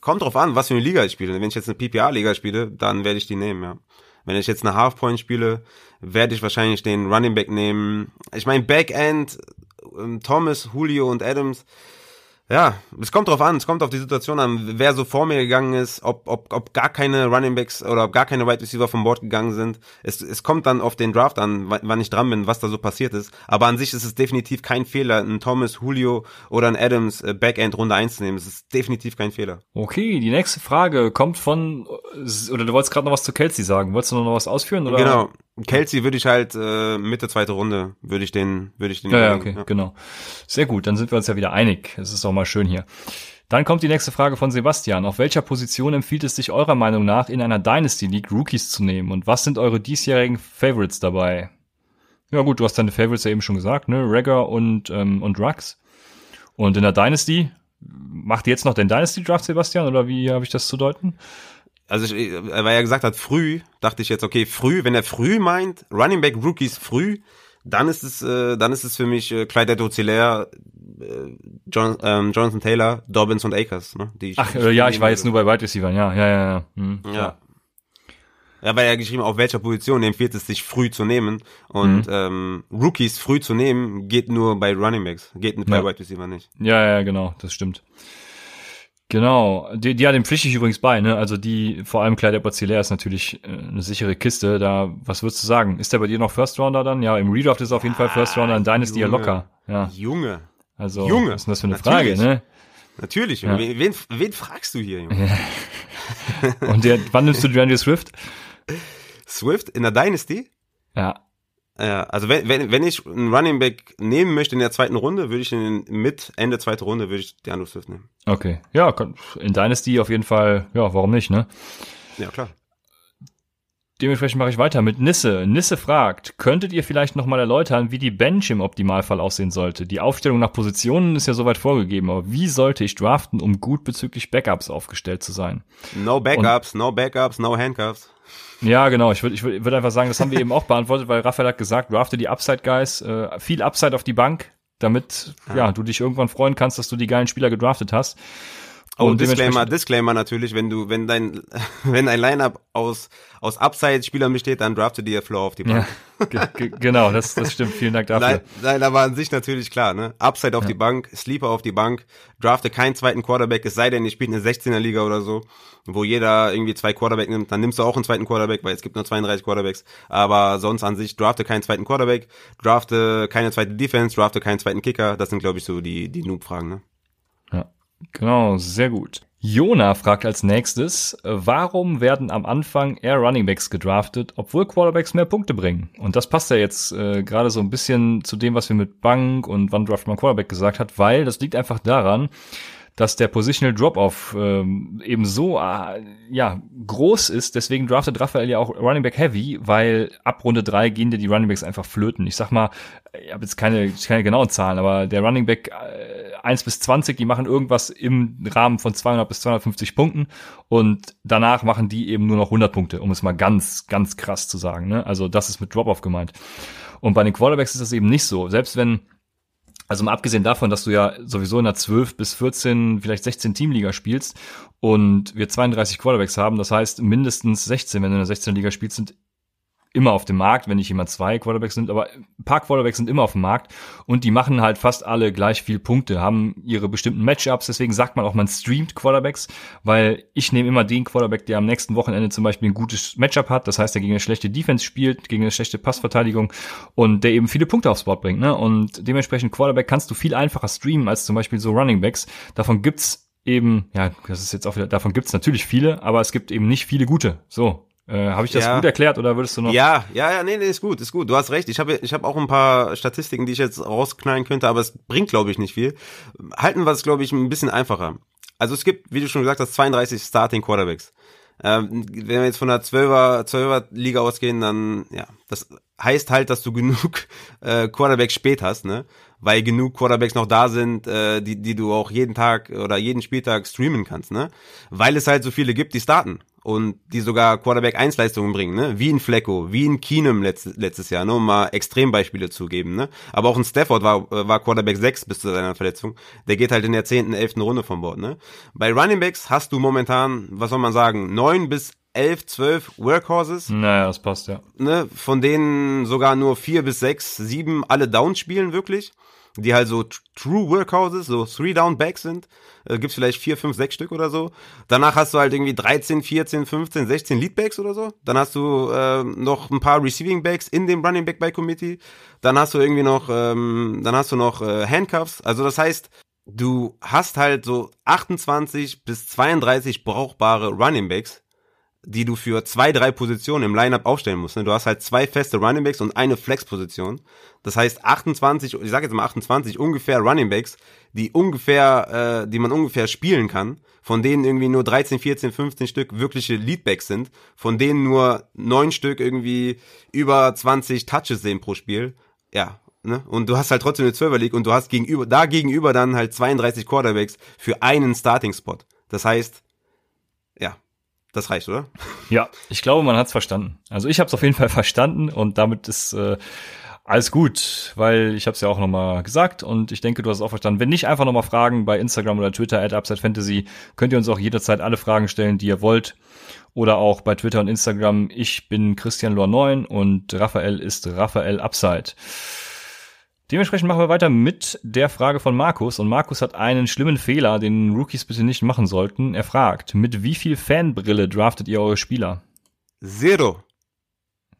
kommt drauf an, was für eine Liga ich spiele. Wenn ich jetzt eine PPA-Liga spiele, dann werde ich die nehmen, ja. Wenn ich jetzt eine Halfpoint spiele, werde ich wahrscheinlich den Running Back nehmen. Ich meine, Backend, ähm, Thomas, Julio und Adams, ja, es kommt drauf an, es kommt auf die Situation an, wer so vor mir gegangen ist, ob, ob, ob gar keine Running Backs oder ob gar keine Wide Receiver vom Board gegangen sind. Es, es kommt dann auf den Draft an, wann ich dran bin, was da so passiert ist. Aber an sich ist es definitiv kein Fehler, einen Thomas, Julio oder einen Adams äh, Backend Runde 1 zu nehmen. Es ist definitiv kein Fehler. Okay, die nächste Frage kommt von, oder du wolltest gerade noch was zu Kelsey sagen. Wolltest du noch was ausführen? Oder? Genau. Kelsey würde ich halt äh, Mitte zweite Runde würde ich den würde ich den ja, ja okay ja. genau. Sehr gut dann sind wir uns ja wieder einig. Es ist auch mal schön hier. Dann kommt die nächste Frage von Sebastian. Auf welcher Position empfiehlt es sich eurer Meinung nach in einer Dynasty League Rookies zu nehmen? Und was sind eure diesjährigen Favorites dabei? Ja gut du hast deine Favorites ja eben schon gesagt ne? Regger und ähm, und Rux. Und in der Dynasty macht ihr jetzt noch den Dynasty Draft Sebastian oder wie habe ich das zu deuten also ich, weil er gesagt hat früh, dachte ich jetzt, okay, früh, wenn er früh meint, Running Back Rookies früh, dann ist es, äh, dann ist es für mich äh, Clyde Edwards-Hilaire, äh, John, ähm, Jonathan Taylor, Dobbins und Akers, ne? Die ich, Ach, äh, ja, ich war jetzt nur bei Wide Receivers, ja, ja, ja, ja. Hm, ja. ja. Ja, weil er geschrieben, auf welcher Position empfiehlt es sich früh zu nehmen. Und mhm. ähm, Rookies früh zu nehmen, geht nur bei Running Backs, geht bei ja. Wide Receiver nicht. Ja, ja, genau, das stimmt. Genau, die, die ja, dem pflichte ich übrigens bei, ne? Also die, vor allem Clyde edwards ist natürlich äh, eine sichere Kiste. Da, was würdest du sagen? Ist der bei dir noch First Rounder dann? Ja, im Redraft ist er auf jeden Fall First Rounder, in Dynasty ja locker. Ja. Junge. Also, Junge. was ist denn das für eine Natürlich. Frage, ne? Natürlich. Ja. Wen, wen, fragst du hier, Junge? Und der, wann nimmst du Randy Swift? Swift in der Dynasty? Ja. Ja, also wenn, wenn, wenn ich einen Running Back nehmen möchte in der zweiten Runde, würde ich in, mit Ende zweite Runde würde ich DeAndre Swift nehmen. Okay. Ja, in Dynasty auf jeden Fall, ja, warum nicht, ne? Ja, klar. Dementsprechend mache ich weiter mit Nisse. Nisse fragt, könntet ihr vielleicht nochmal erläutern, wie die Bench im Optimalfall aussehen sollte? Die Aufstellung nach Positionen ist ja soweit vorgegeben, aber wie sollte ich draften, um gut bezüglich Backups aufgestellt zu sein? No Backups, Und, no Backups, no Handcuffs. Ja, genau. Ich würde ich würd, einfach sagen, das haben wir eben auch beantwortet, weil Raphael hat gesagt, drafte die Upside Guys, äh, viel Upside auf die Bank, damit ja. ja du dich irgendwann freuen kannst, dass du die geilen Spieler gedraftet hast. Oh, und Disclaimer, Disclaimer natürlich, wenn du, wenn dein, wenn ein Lineup aus, aus Upside-Spielern besteht, dann drafte dir Floor auf die Bank. Ja, genau, das, das stimmt. Vielen Dank dafür. Nein, nein, aber an sich natürlich klar, ne? Upside auf ja. die Bank, Sleeper auf die Bank, drafte keinen zweiten Quarterback, es sei denn, ihr spielt eine 16er Liga oder so, wo jeder irgendwie zwei Quarterback nimmt, dann nimmst du auch einen zweiten Quarterback, weil es gibt nur 32 Quarterbacks, aber sonst an sich drafte keinen zweiten Quarterback, drafte keine zweite Defense, drafte keinen zweiten Kicker, das sind glaube ich so die, die Noob-Fragen, ne? Genau, sehr gut. Jona fragt als nächstes, warum werden am Anfang eher Runningbacks gedraftet, obwohl Quarterbacks mehr Punkte bringen? Und das passt ja jetzt äh, gerade so ein bisschen zu dem, was wir mit Bank und wann draft man Quarterback gesagt hat, weil das liegt einfach daran, dass der Positional Drop-Off ähm, eben so äh, ja groß ist. Deswegen draftet Raphael ja auch Running Back Heavy, weil ab Runde drei gehen dir die Running Backs einfach flöten. Ich sag mal, ich habe jetzt keine, keine genauen Zahlen, aber der Running Back äh, 1 bis 20, die machen irgendwas im Rahmen von 200 bis 250 Punkten und danach machen die eben nur noch 100 Punkte, um es mal ganz, ganz krass zu sagen. Ne? Also das ist mit Drop-Off gemeint. Und bei den Quarterbacks ist das eben nicht so. Selbst wenn also mal abgesehen davon, dass du ja sowieso in einer 12 bis 14, vielleicht 16 Teamliga spielst und wir 32 Quarterbacks haben, das heißt mindestens 16, wenn du in der 16 Liga spielst, sind immer auf dem Markt, wenn nicht jemand zwei Quarterbacks sind, aber ein paar Quarterbacks sind immer auf dem Markt und die machen halt fast alle gleich viel Punkte, haben ihre bestimmten Matchups, deswegen sagt man auch, man streamt Quarterbacks, weil ich nehme immer den Quarterback, der am nächsten Wochenende zum Beispiel ein gutes Matchup hat, das heißt, der gegen eine schlechte Defense spielt, gegen eine schlechte Passverteidigung und der eben viele Punkte aufs Board bringt, ne? Und dementsprechend Quarterback kannst du viel einfacher streamen als zum Beispiel so Runningbacks. Davon gibt's eben, ja, das ist jetzt auch wieder, davon gibt's natürlich viele, aber es gibt eben nicht viele gute. So, äh, habe ich das ja. gut erklärt oder würdest du noch? Ja, ja, ja, nee, nee, ist gut, ist gut. Du hast recht. Ich habe ich hab auch ein paar Statistiken, die ich jetzt rausknallen könnte, aber es bringt, glaube ich, nicht viel. Halten wir es, glaube ich, ein bisschen einfacher. Also es gibt, wie du schon gesagt hast, 32 Starting Quarterbacks. Ähm, wenn wir jetzt von der 12er, 12er Liga ausgehen, dann, ja, das heißt halt, dass du genug äh, Quarterbacks spät hast, ne? Weil genug Quarterbacks noch da sind, äh, die, die du auch jeden Tag oder jeden Spieltag streamen kannst, ne? Weil es halt so viele gibt, die starten und die sogar Quarterback 1 Leistungen bringen, ne? Wie ein Flecko, wie ein Keenum letztes, letztes Jahr, ne? um mal Extrembeispiele zu geben, ne? Aber auch ein Stafford war, äh, war Quarterback 6 bis zu seiner Verletzung. Der geht halt in der 10., 11. Runde vom Bord, ne? Bei Running Backs hast du momentan, was soll man sagen, 9 bis 11, 12 Workhorses. Naja, das passt, ja. Ne? Von denen sogar nur 4 bis 6, 7 alle Down spielen, wirklich die halt so True Workhouses, so Three-Down-Backs sind. Äh, gibt's vielleicht vier, fünf, sechs Stück oder so. Danach hast du halt irgendwie 13, 14, 15, 16 Leadbacks oder so. Dann hast du äh, noch ein paar Receiving Backs in dem Running Back by Committee. Dann hast du irgendwie noch, ähm, dann hast du noch äh, Handcuffs. Also das heißt, du hast halt so 28 bis 32 brauchbare Running Backs, die du für zwei, drei Positionen im Lineup aufstellen musst. Ne? Du hast halt zwei feste Running Backs und eine Flex-Position. Das heißt 28, ich sage jetzt mal 28 ungefähr Running Backs, die ungefähr, äh, die man ungefähr spielen kann, von denen irgendwie nur 13, 14, 15 Stück wirkliche Leadbacks sind, von denen nur neun Stück irgendwie über 20 Touches sehen pro Spiel. Ja, Ne? Und du hast halt trotzdem eine 12er League und du hast gegenüber, da gegenüber dann halt 32 Quarterbacks für einen Starting-Spot. Das heißt, das reicht, oder? Ja, ich glaube, man hat's verstanden. Also ich habe es auf jeden Fall verstanden und damit ist äh, alles gut, weil ich habe es ja auch nochmal gesagt und ich denke, du hast es auch verstanden. Wenn nicht, einfach nochmal Fragen bei Instagram oder Twitter at Upside Fantasy. Könnt ihr uns auch jederzeit alle Fragen stellen, die ihr wollt. Oder auch bei Twitter und Instagram. Ich bin Christian Lohr 9 und Raphael ist Raphael Upside. Dementsprechend machen wir weiter mit der Frage von Markus. Und Markus hat einen schlimmen Fehler, den Rookies bitte nicht machen sollten. Er fragt, mit wie viel Fanbrille draftet ihr eure Spieler? Zero.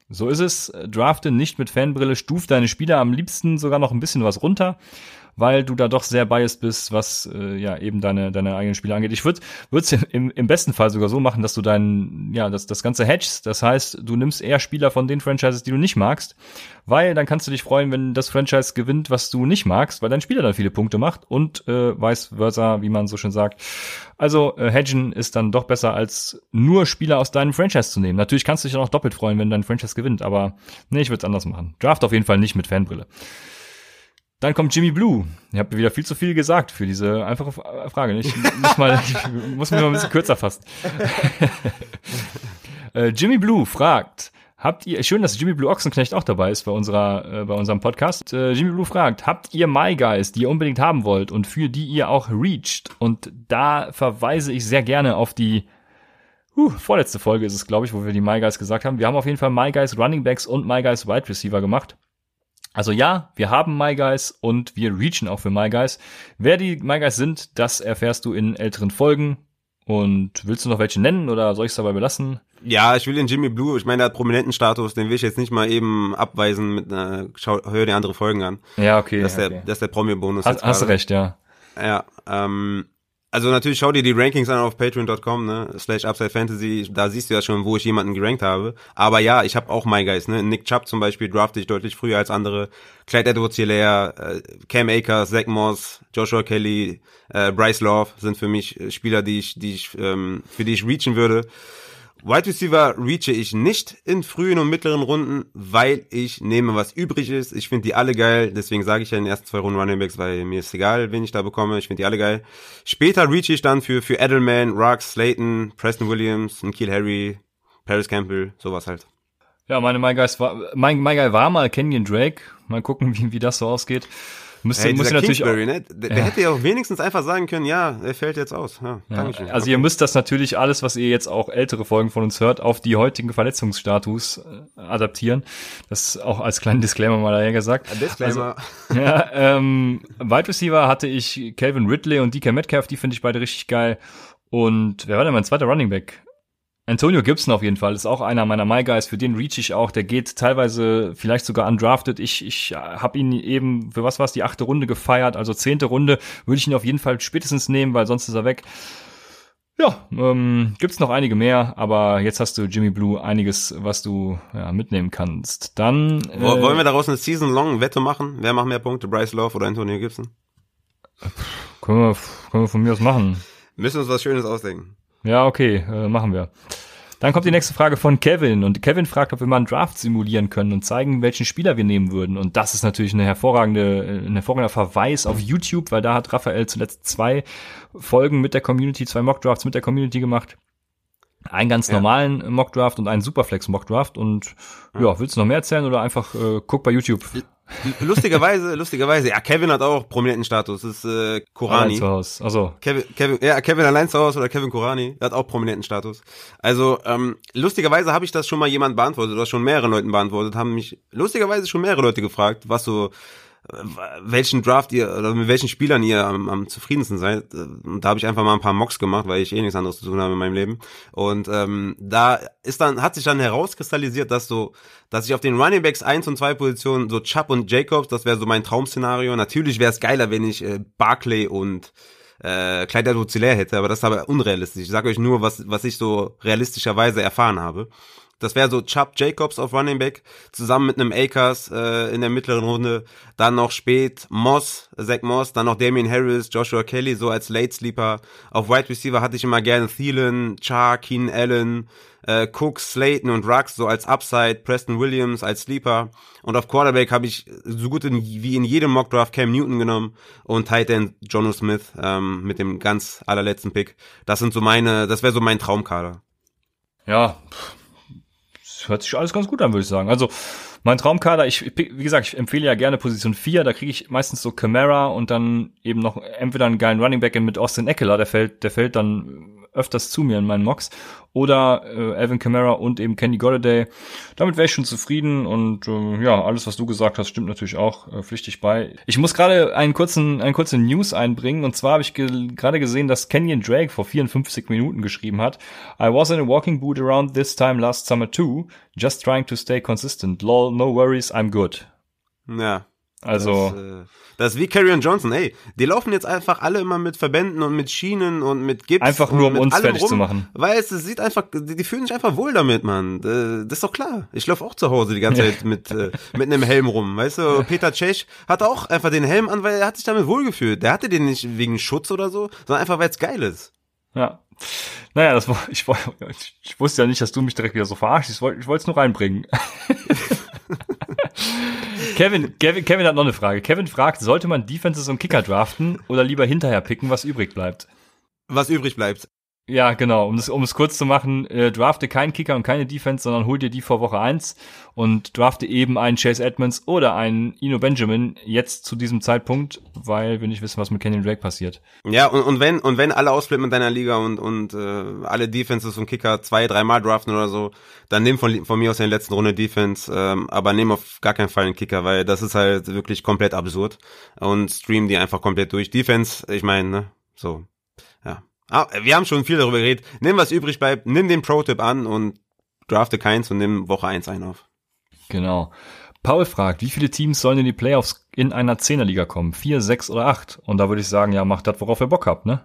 So ist es. Drafte nicht mit Fanbrille, stuf deine Spieler am liebsten sogar noch ein bisschen was runter, weil du da doch sehr biased bist, was äh, ja eben deine deine eigenen Spiele angeht. Ich würde es im, im besten Fall sogar so machen, dass du dein ja das das ganze hedgest. Das heißt, du nimmst eher Spieler von den Franchises, die du nicht magst, weil dann kannst du dich freuen, wenn das Franchise gewinnt, was du nicht magst, weil dein Spieler dann viele Punkte macht und äh, vice versa, wie man so schön sagt. Also äh, hedgen ist dann doch besser als nur Spieler aus deinem Franchise zu nehmen. Natürlich kannst du dich dann auch doppelt freuen, wenn dein Franchise gewinnt, aber nee, ich würde es anders machen. Draft auf jeden Fall nicht mit Fanbrille. Dann kommt Jimmy Blue. Ich habe wieder viel zu viel gesagt für diese einfache Frage. Ich muss, mal, ich muss mich mal ein bisschen kürzer fassen. äh, Jimmy Blue fragt, habt ihr, schön, dass Jimmy Blue Ochsenknecht auch dabei ist bei unserer, äh, bei unserem Podcast. Äh, Jimmy Blue fragt, habt ihr My Guys, die ihr unbedingt haben wollt und für die ihr auch reached? Und da verweise ich sehr gerne auf die uh, vorletzte Folge ist es, glaube ich, wo wir die My Guys gesagt haben. Wir haben auf jeden Fall My Guys Running Backs und My Guys Wide Receiver gemacht. Also ja, wir haben My Guys und wir reachen auch für My Guys. Wer die My Guys sind, das erfährst du in älteren Folgen. Und willst du noch welche nennen oder soll ich es dabei belassen? Ja, ich will den Jimmy Blue, ich meine, der hat prominenten Status, den will ich jetzt nicht mal eben abweisen mit einer, schau, hör dir andere Folgen an. Ja, okay. Das ist okay. der, das ist der Promi-Bonus. Hast, hast recht, ja. Ja, ähm, also natürlich schau dir die Rankings an auf patreon.com, ne, slash Upside Fantasy, da siehst du ja schon, wo ich jemanden gerankt habe. Aber ja, ich habe auch My Guys, ne, Nick Chubb zum Beispiel drafte ich deutlich früher als andere. Clyde edwards hilaire äh, Cam Akers, Zach Moss, Joshua Kelly, äh, Bryce Love sind für mich Spieler, die ich, die ich, ähm, für die ich reachen würde. Wide Receiver reache ich nicht in frühen und mittleren Runden, weil ich nehme, was übrig ist. Ich finde die alle geil, deswegen sage ich ja in den ersten zwei Runden Running Backs, weil mir ist egal, wen ich da bekomme. Ich finde die alle geil. Später reache ich dann für, für Edelman, Rux, Slayton, Preston Williams, Nikhil Harry, Paris Campbell, sowas halt. Ja, meine My Guys war, mein My Guy war mal Kenyon Drake. Mal gucken, wie, wie das so ausgeht. Müsste, hey, muss natürlich auch, ne? Der, der hätte ja auch wenigstens einfach sagen können, ja, er fällt jetzt aus. Ja, ja. Also ihr müsst das natürlich alles, was ihr jetzt auch ältere Folgen von uns hört, auf die heutigen Verletzungsstatus äh, adaptieren. Das auch als kleinen Disclaimer mal daher gesagt. Ein Disclaimer. Also, ja, ähm, Wide Receiver hatte ich Calvin Ridley und DK Metcalf, die finde ich beide richtig geil. Und wer war denn mein zweiter Running Back? Antonio Gibson auf jeden Fall ist auch einer meiner My Guys, für den reach ich auch. Der geht teilweise vielleicht sogar undrafted. Ich, ich habe ihn eben, für was war es, die achte Runde gefeiert, also zehnte Runde, würde ich ihn auf jeden Fall spätestens nehmen, weil sonst ist er weg. Ja, ähm, gibt's noch einige mehr, aber jetzt hast du Jimmy Blue einiges, was du ja, mitnehmen kannst. Dann äh, wollen wir daraus eine Season-long Wette machen? Wer macht mehr Punkte, Bryce Love oder Antonio Gibson? Können wir, können wir von mir aus machen. Müssen uns was Schönes ausdenken. Ja, okay, äh, machen wir. Dann kommt die nächste Frage von Kevin und Kevin fragt, ob wir mal einen Draft simulieren können und zeigen, welchen Spieler wir nehmen würden. Und das ist natürlich eine hervorragende, äh, ein hervorragender Verweis auf YouTube, weil da hat Raphael zuletzt zwei Folgen mit der Community, zwei Mockdrafts mit der Community gemacht. Einen ganz normalen ja. Mockdraft und einen Superflex Mockdraft. Und ja, willst du noch mehr erzählen oder einfach äh, guck bei YouTube? Lustigerweise, lustigerweise, ja, Kevin hat auch prominenten Status, das ist äh, Kurani. Allein zu Hause, also. Kevin, Kevin, ja, Kevin allein zu Hause oder Kevin Kurani, der hat auch prominenten Status. Also, ähm, lustigerweise habe ich das schon mal jemand beantwortet, oder schon mehrere Leuten beantwortet, haben mich lustigerweise schon mehrere Leute gefragt, was so welchen Draft ihr oder mit welchen Spielern ihr am, am zufriedensten seid. Und da habe ich einfach mal ein paar Mocks gemacht, weil ich eh nichts anderes zu tun habe in meinem Leben. Und ähm, da ist dann, hat sich dann herauskristallisiert, dass so, dass ich auf den Running Backs 1 und 2 Positionen, so Chubb und Jacobs, das wäre so mein Traumszenario. Natürlich wäre es geiler, wenn ich äh, Barclay und äh, Kleider Dozilär hätte, aber das ist aber unrealistisch. Ich sage euch nur, was, was ich so realistischerweise erfahren habe. Das wäre so Chubb Jacobs auf Running Back, zusammen mit einem Akers äh, in der mittleren Runde. Dann noch spät Moss, Zach Moss, dann noch Damian Harris, Joshua Kelly, so als Late Sleeper. Auf Wide Receiver hatte ich immer gerne Thielen, Char, Keenan Allen, äh, Cook, Slayton und Rux, so als Upside, Preston Williams als Sleeper. Und auf Quarterback habe ich so gut in, wie in jedem Mockdraft Cam Newton genommen und Tight End Jono Smith ähm, mit dem ganz allerletzten Pick. Das sind so meine, das wäre so mein Traumkader. Ja, hört sich alles ganz gut an, würde ich sagen. Also mein Traumkader, ich, wie gesagt, ich empfehle ja gerne Position 4, da kriege ich meistens so Camara und dann eben noch entweder einen geilen Running Back mit Austin Eckler, der fällt, der fällt dann öfters zu mir in meinen Mocks. Oder äh, Alvin Kamara und eben Kenny Golladay. Damit wäre ich schon zufrieden und äh, ja, alles, was du gesagt hast, stimmt natürlich auch äh, pflichtig bei. Ich muss gerade einen kurzen, einen kurzen News einbringen und zwar habe ich ge gerade gesehen, dass Kenyon Drake vor 54 Minuten geschrieben hat. I was in a walking boot around this time last summer too, just trying to stay consistent. Lol, no worries, I'm good. Ja, Also. Das, äh, das ist wie Carrion Johnson, ey. Die laufen jetzt einfach alle immer mit Verbänden und mit Schienen und mit Gips. Einfach nur, um uns fertig rum, zu machen. Weil es, es sieht einfach, die, die, fühlen sich einfach wohl damit, Mann. Das ist doch klar. Ich laufe auch zu Hause die ganze Zeit mit, äh, mit einem Helm rum. Weißt du, Peter Cech hat auch einfach den Helm an, weil er hat sich damit wohlgefühlt. Der hatte den nicht wegen Schutz oder so, sondern einfach, weil es geil ist. Ja. Naja, das war, ich, ich wusste ja nicht, dass du mich direkt wieder so verarschst. Ich wollte es nur reinbringen. Kevin, Kevin, Kevin hat noch eine Frage. Kevin fragt, sollte man Defenses und Kicker draften oder lieber hinterher picken, was übrig bleibt? Was übrig bleibt. Ja, genau. Um es, um kurz zu machen, äh, drafte keinen Kicker und keine Defense, sondern hol dir die vor Woche eins und drafte eben einen Chase Edmonds oder einen Ino Benjamin jetzt zu diesem Zeitpunkt, weil wir nicht wissen, was mit Kenyon Drake passiert. Ja, und, und wenn und wenn alle ausflippen in deiner Liga und und äh, alle Defenses und Kicker zwei, dreimal draften oder so, dann nimm von, von mir aus in der letzten Runde Defense, ähm, aber nimm auf gar keinen Fall einen Kicker, weil das ist halt wirklich komplett absurd und stream die einfach komplett durch. Defense, ich meine, ne, so. Ah, wir haben schon viel darüber geredet. Nimm, was übrig bleibt, nimm den Pro-Tip an und drafte keins und nimm Woche eins ein auf. Genau. Paul fragt, wie viele Teams sollen in die Playoffs in einer Zehnerliga kommen? Vier, sechs oder acht? Und da würde ich sagen, ja, macht das, worauf ihr Bock habt, ne?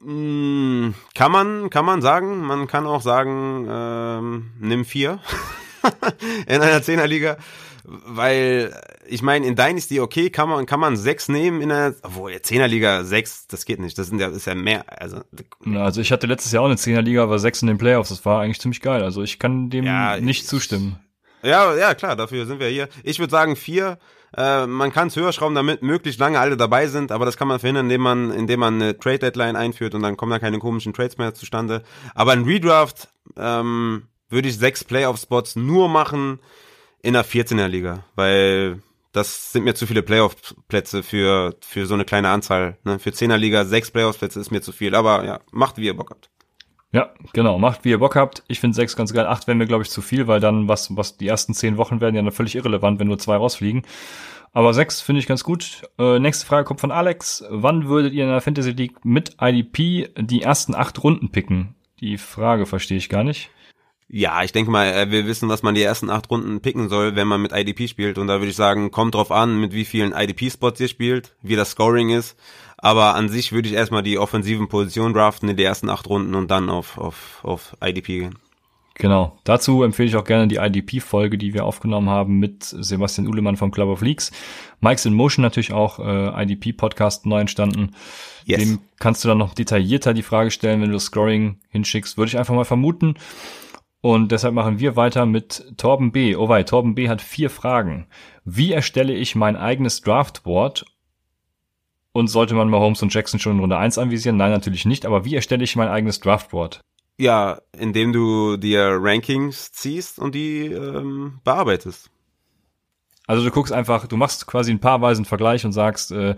Mm, kann man, kann man sagen. Man kann auch sagen, ähm, nimm vier in einer Zehnerliga weil ich meine, in Dynasty, okay, kann man, kann man sechs nehmen in einer, obwohl, Zehnerliga sechs, das geht nicht, das sind ja, ist ja mehr, also. Also ich hatte letztes Jahr auch eine Zehnerliga, aber sechs in den Playoffs, das war eigentlich ziemlich geil, also ich kann dem ja, nicht zustimmen. Ja, ja, klar, dafür sind wir hier. Ich würde sagen vier, äh, man kann es höher schrauben, damit möglichst lange alle dabei sind, aber das kann man verhindern, indem man, indem man eine Trade Deadline einführt und dann kommen da keine komischen Trades mehr zustande. Aber ein Redraft, ähm, würde ich sechs Playoff-Spots nur machen, in der 14er Liga, weil das sind mir zu viele Playoff-Plätze für, für so eine kleine Anzahl. Ne? Für 10er Liga sechs Playoff-Plätze ist mir zu viel, aber ja, macht wie ihr Bock habt. Ja, genau, macht wie ihr Bock habt. Ich finde sechs ganz geil. Acht wären mir, glaube ich, zu viel, weil dann was, was die ersten zehn Wochen werden ja dann völlig irrelevant, wenn nur zwei rausfliegen. Aber sechs finde ich ganz gut. Äh, nächste Frage kommt von Alex. Wann würdet ihr in der Fantasy League mit IDP die ersten acht Runden picken? Die Frage verstehe ich gar nicht. Ja, ich denke mal, er will wissen, was man die ersten acht Runden picken soll, wenn man mit IDP spielt. Und da würde ich sagen, kommt drauf an, mit wie vielen IDP-Spots ihr spielt, wie das Scoring ist. Aber an sich würde ich erstmal die offensiven Positionen draften in die ersten acht Runden und dann auf, auf, auf IDP gehen. Genau. Dazu empfehle ich auch gerne die IDP-Folge, die wir aufgenommen haben mit Sebastian Uhlemann vom Club of Leagues. Mike's in Motion natürlich auch, äh, IDP-Podcast neu entstanden. Yes. Dem kannst du dann noch detaillierter die Frage stellen, wenn du das Scoring hinschickst. Würde ich einfach mal vermuten. Und deshalb machen wir weiter mit Torben B. Oh wei, Torben B. hat vier Fragen. Wie erstelle ich mein eigenes Draftboard? Und sollte man mal Holmes und Jackson schon in Runde 1 anvisieren? Nein, natürlich nicht. Aber wie erstelle ich mein eigenes Draftboard? Ja, indem du dir Rankings ziehst und die ähm, bearbeitest. Also du guckst einfach, du machst quasi ein paarweisen Vergleich und sagst, äh,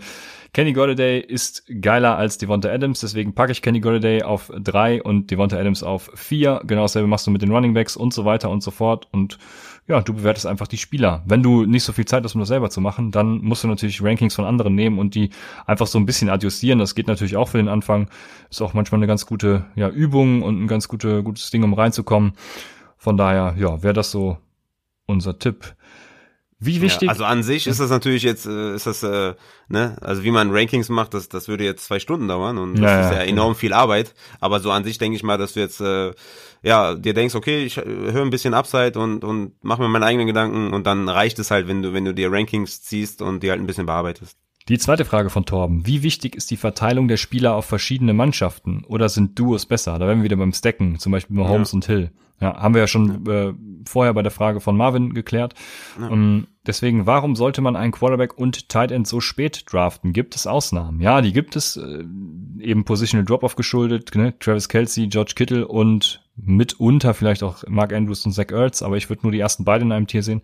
Kenny Golladay ist geiler als Devonta Adams, deswegen packe ich Kenny Golladay auf drei und Devonta Adams auf vier. Genau dasselbe machst du mit den Running Backs und so weiter und so fort. Und ja, du bewertest einfach die Spieler. Wenn du nicht so viel Zeit hast, um das selber zu machen, dann musst du natürlich Rankings von anderen nehmen und die einfach so ein bisschen adjustieren. Das geht natürlich auch für den Anfang. Ist auch manchmal eine ganz gute ja, Übung und ein ganz gute, gutes Ding, um reinzukommen. Von daher, ja, wäre das so unser Tipp. Wie wichtig? Ja, also an sich ist das natürlich jetzt, äh, ist das, äh, ne, also wie man Rankings macht, das, das würde jetzt zwei Stunden dauern und das ja, ist ja, ja enorm viel Arbeit. Aber so an sich denke ich mal, dass du jetzt, äh, ja, dir denkst, okay, ich äh, höre ein bisschen Upside und, und mach mir meine eigenen Gedanken und dann reicht es halt, wenn du, wenn du dir Rankings ziehst und die halt ein bisschen bearbeitest. Die zweite Frage von Torben. Wie wichtig ist die Verteilung der Spieler auf verschiedene Mannschaften? Oder sind Duos besser? Da wären wir wieder beim Stacken, zum Beispiel bei Holmes ja. und Hill. Ja, haben wir ja schon äh, vorher bei der Frage von Marvin geklärt. Ja. Um, ähm, deswegen, warum sollte man einen Quarterback und Tight End so spät draften? Gibt es Ausnahmen? Ja, die gibt es. Äh, eben Positional Drop-Off geschuldet. Ne? Travis Kelsey, George Kittle und mitunter vielleicht auch Mark Andrews und Zach Ertz. Aber ich würde nur die ersten beiden in einem Tier sehen.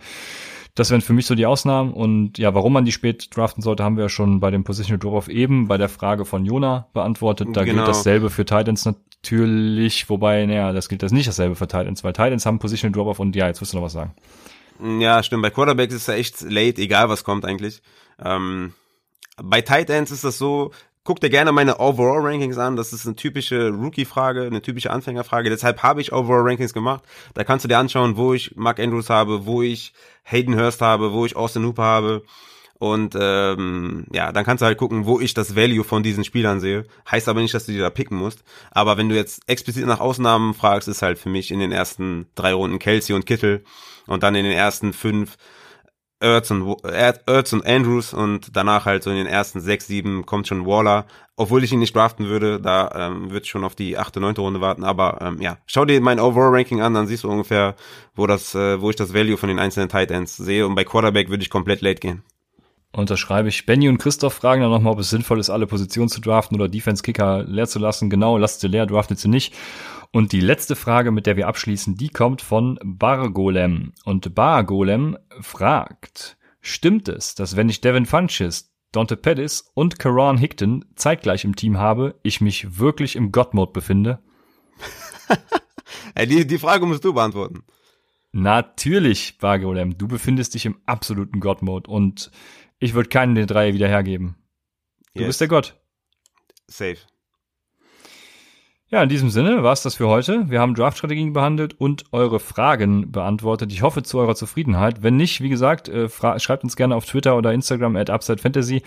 Das wären für mich so die Ausnahmen. Und ja, warum man die spät draften sollte, haben wir ja schon bei dem Positional Drop-Off eben bei der Frage von Jona beantwortet. Da genau. gilt dasselbe für Titans natürlich, wobei, naja, das gilt das nicht dasselbe für Titans, weil Titans haben Positional Drop-Off und ja, jetzt wirst du noch was sagen. Ja, stimmt. Bei Quarterbacks ist es ja echt late, egal was kommt eigentlich. Ähm, bei Tight Ends ist das so, guck dir gerne meine Overall-Rankings an. Das ist eine typische Rookie-Frage, eine typische Anfängerfrage. Deshalb habe ich Overall-Rankings gemacht. Da kannst du dir anschauen, wo ich Mark Andrews habe, wo ich Hayden Hurst habe, wo ich Austin Hooper habe. Und ähm, ja, dann kannst du halt gucken, wo ich das Value von diesen Spielern sehe. Heißt aber nicht, dass du die da picken musst. Aber wenn du jetzt explizit nach Ausnahmen fragst, ist halt für mich in den ersten drei Runden Kelsey und Kittel und dann in den ersten fünf Ertz und, Ertz und Andrews und danach halt so in den ersten sechs, sieben kommt schon Waller. Obwohl ich ihn nicht draften würde, da ähm, wird schon auf die achte, neunte Runde warten. Aber ähm, ja, schau dir mein Overall-Ranking an, dann siehst du ungefähr, wo das, äh, wo ich das Value von den einzelnen Tight Ends sehe. Und bei Quarterback würde ich komplett late gehen. Unterschreibe ich. Benny und Christoph fragen dann nochmal, ob es sinnvoll ist, alle Positionen zu draften oder Defense-Kicker leer zu lassen. Genau, lasst sie leer, draftet sie nicht. Und die letzte Frage, mit der wir abschließen, die kommt von Bargolem. Und Bargolem fragt, stimmt es, dass wenn ich Devin Funches, Dante Pettis und Karan Hickton zeitgleich im Team habe, ich mich wirklich im God-Mode befinde? die, die Frage musst du beantworten. Natürlich, Bargolem, du befindest dich im absoluten God-Mode und ich würde keinen der drei wieder hergeben. Du yes. bist der Gott. Safe. Ja, in diesem Sinne war es das für heute. Wir haben Draft-Strategien behandelt und eure Fragen beantwortet. Ich hoffe zu eurer Zufriedenheit. Wenn nicht, wie gesagt, äh, schreibt uns gerne auf Twitter oder Instagram at UpsideFantasy.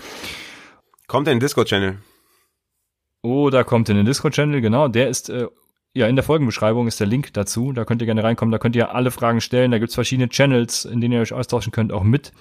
Kommt in den Discord-Channel. Oder kommt in den Discord-Channel, genau. Der ist, äh, ja, in der Folgenbeschreibung ist der Link dazu. Da könnt ihr gerne reinkommen. Da könnt ihr alle Fragen stellen. Da gibt's verschiedene Channels, in denen ihr euch austauschen könnt, auch mit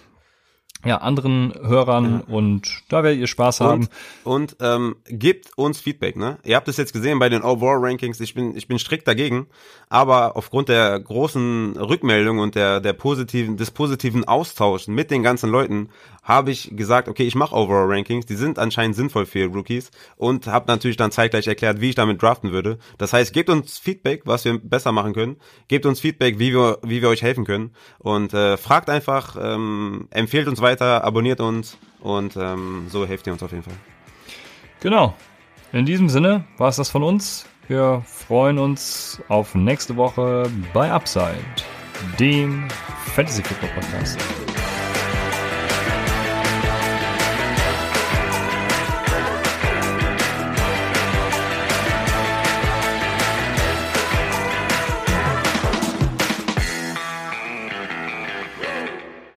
ja, anderen Hörern ja. und da werdet ihr Spaß und, haben. Und ähm, gebt uns Feedback, ne? Ihr habt es jetzt gesehen bei den Overall Rankings, ich bin, ich bin strikt dagegen, aber aufgrund der großen Rückmeldung und der, der positiven, des positiven Austauschs mit den ganzen Leuten habe ich gesagt, okay, ich mache Overall Rankings, die sind anscheinend sinnvoll für Rookies und habe natürlich dann zeitgleich erklärt, wie ich damit draften würde. Das heißt, gebt uns Feedback, was wir besser machen können, gebt uns Feedback, wie wir, wie wir euch helfen können und äh, fragt einfach, ähm, empfehlt weiter, abonniert uns und ähm, so helft ihr uns auf jeden Fall. Genau. In diesem Sinne war es das von uns. Wir freuen uns auf nächste Woche bei Upside, dem Fantasy Football Podcast.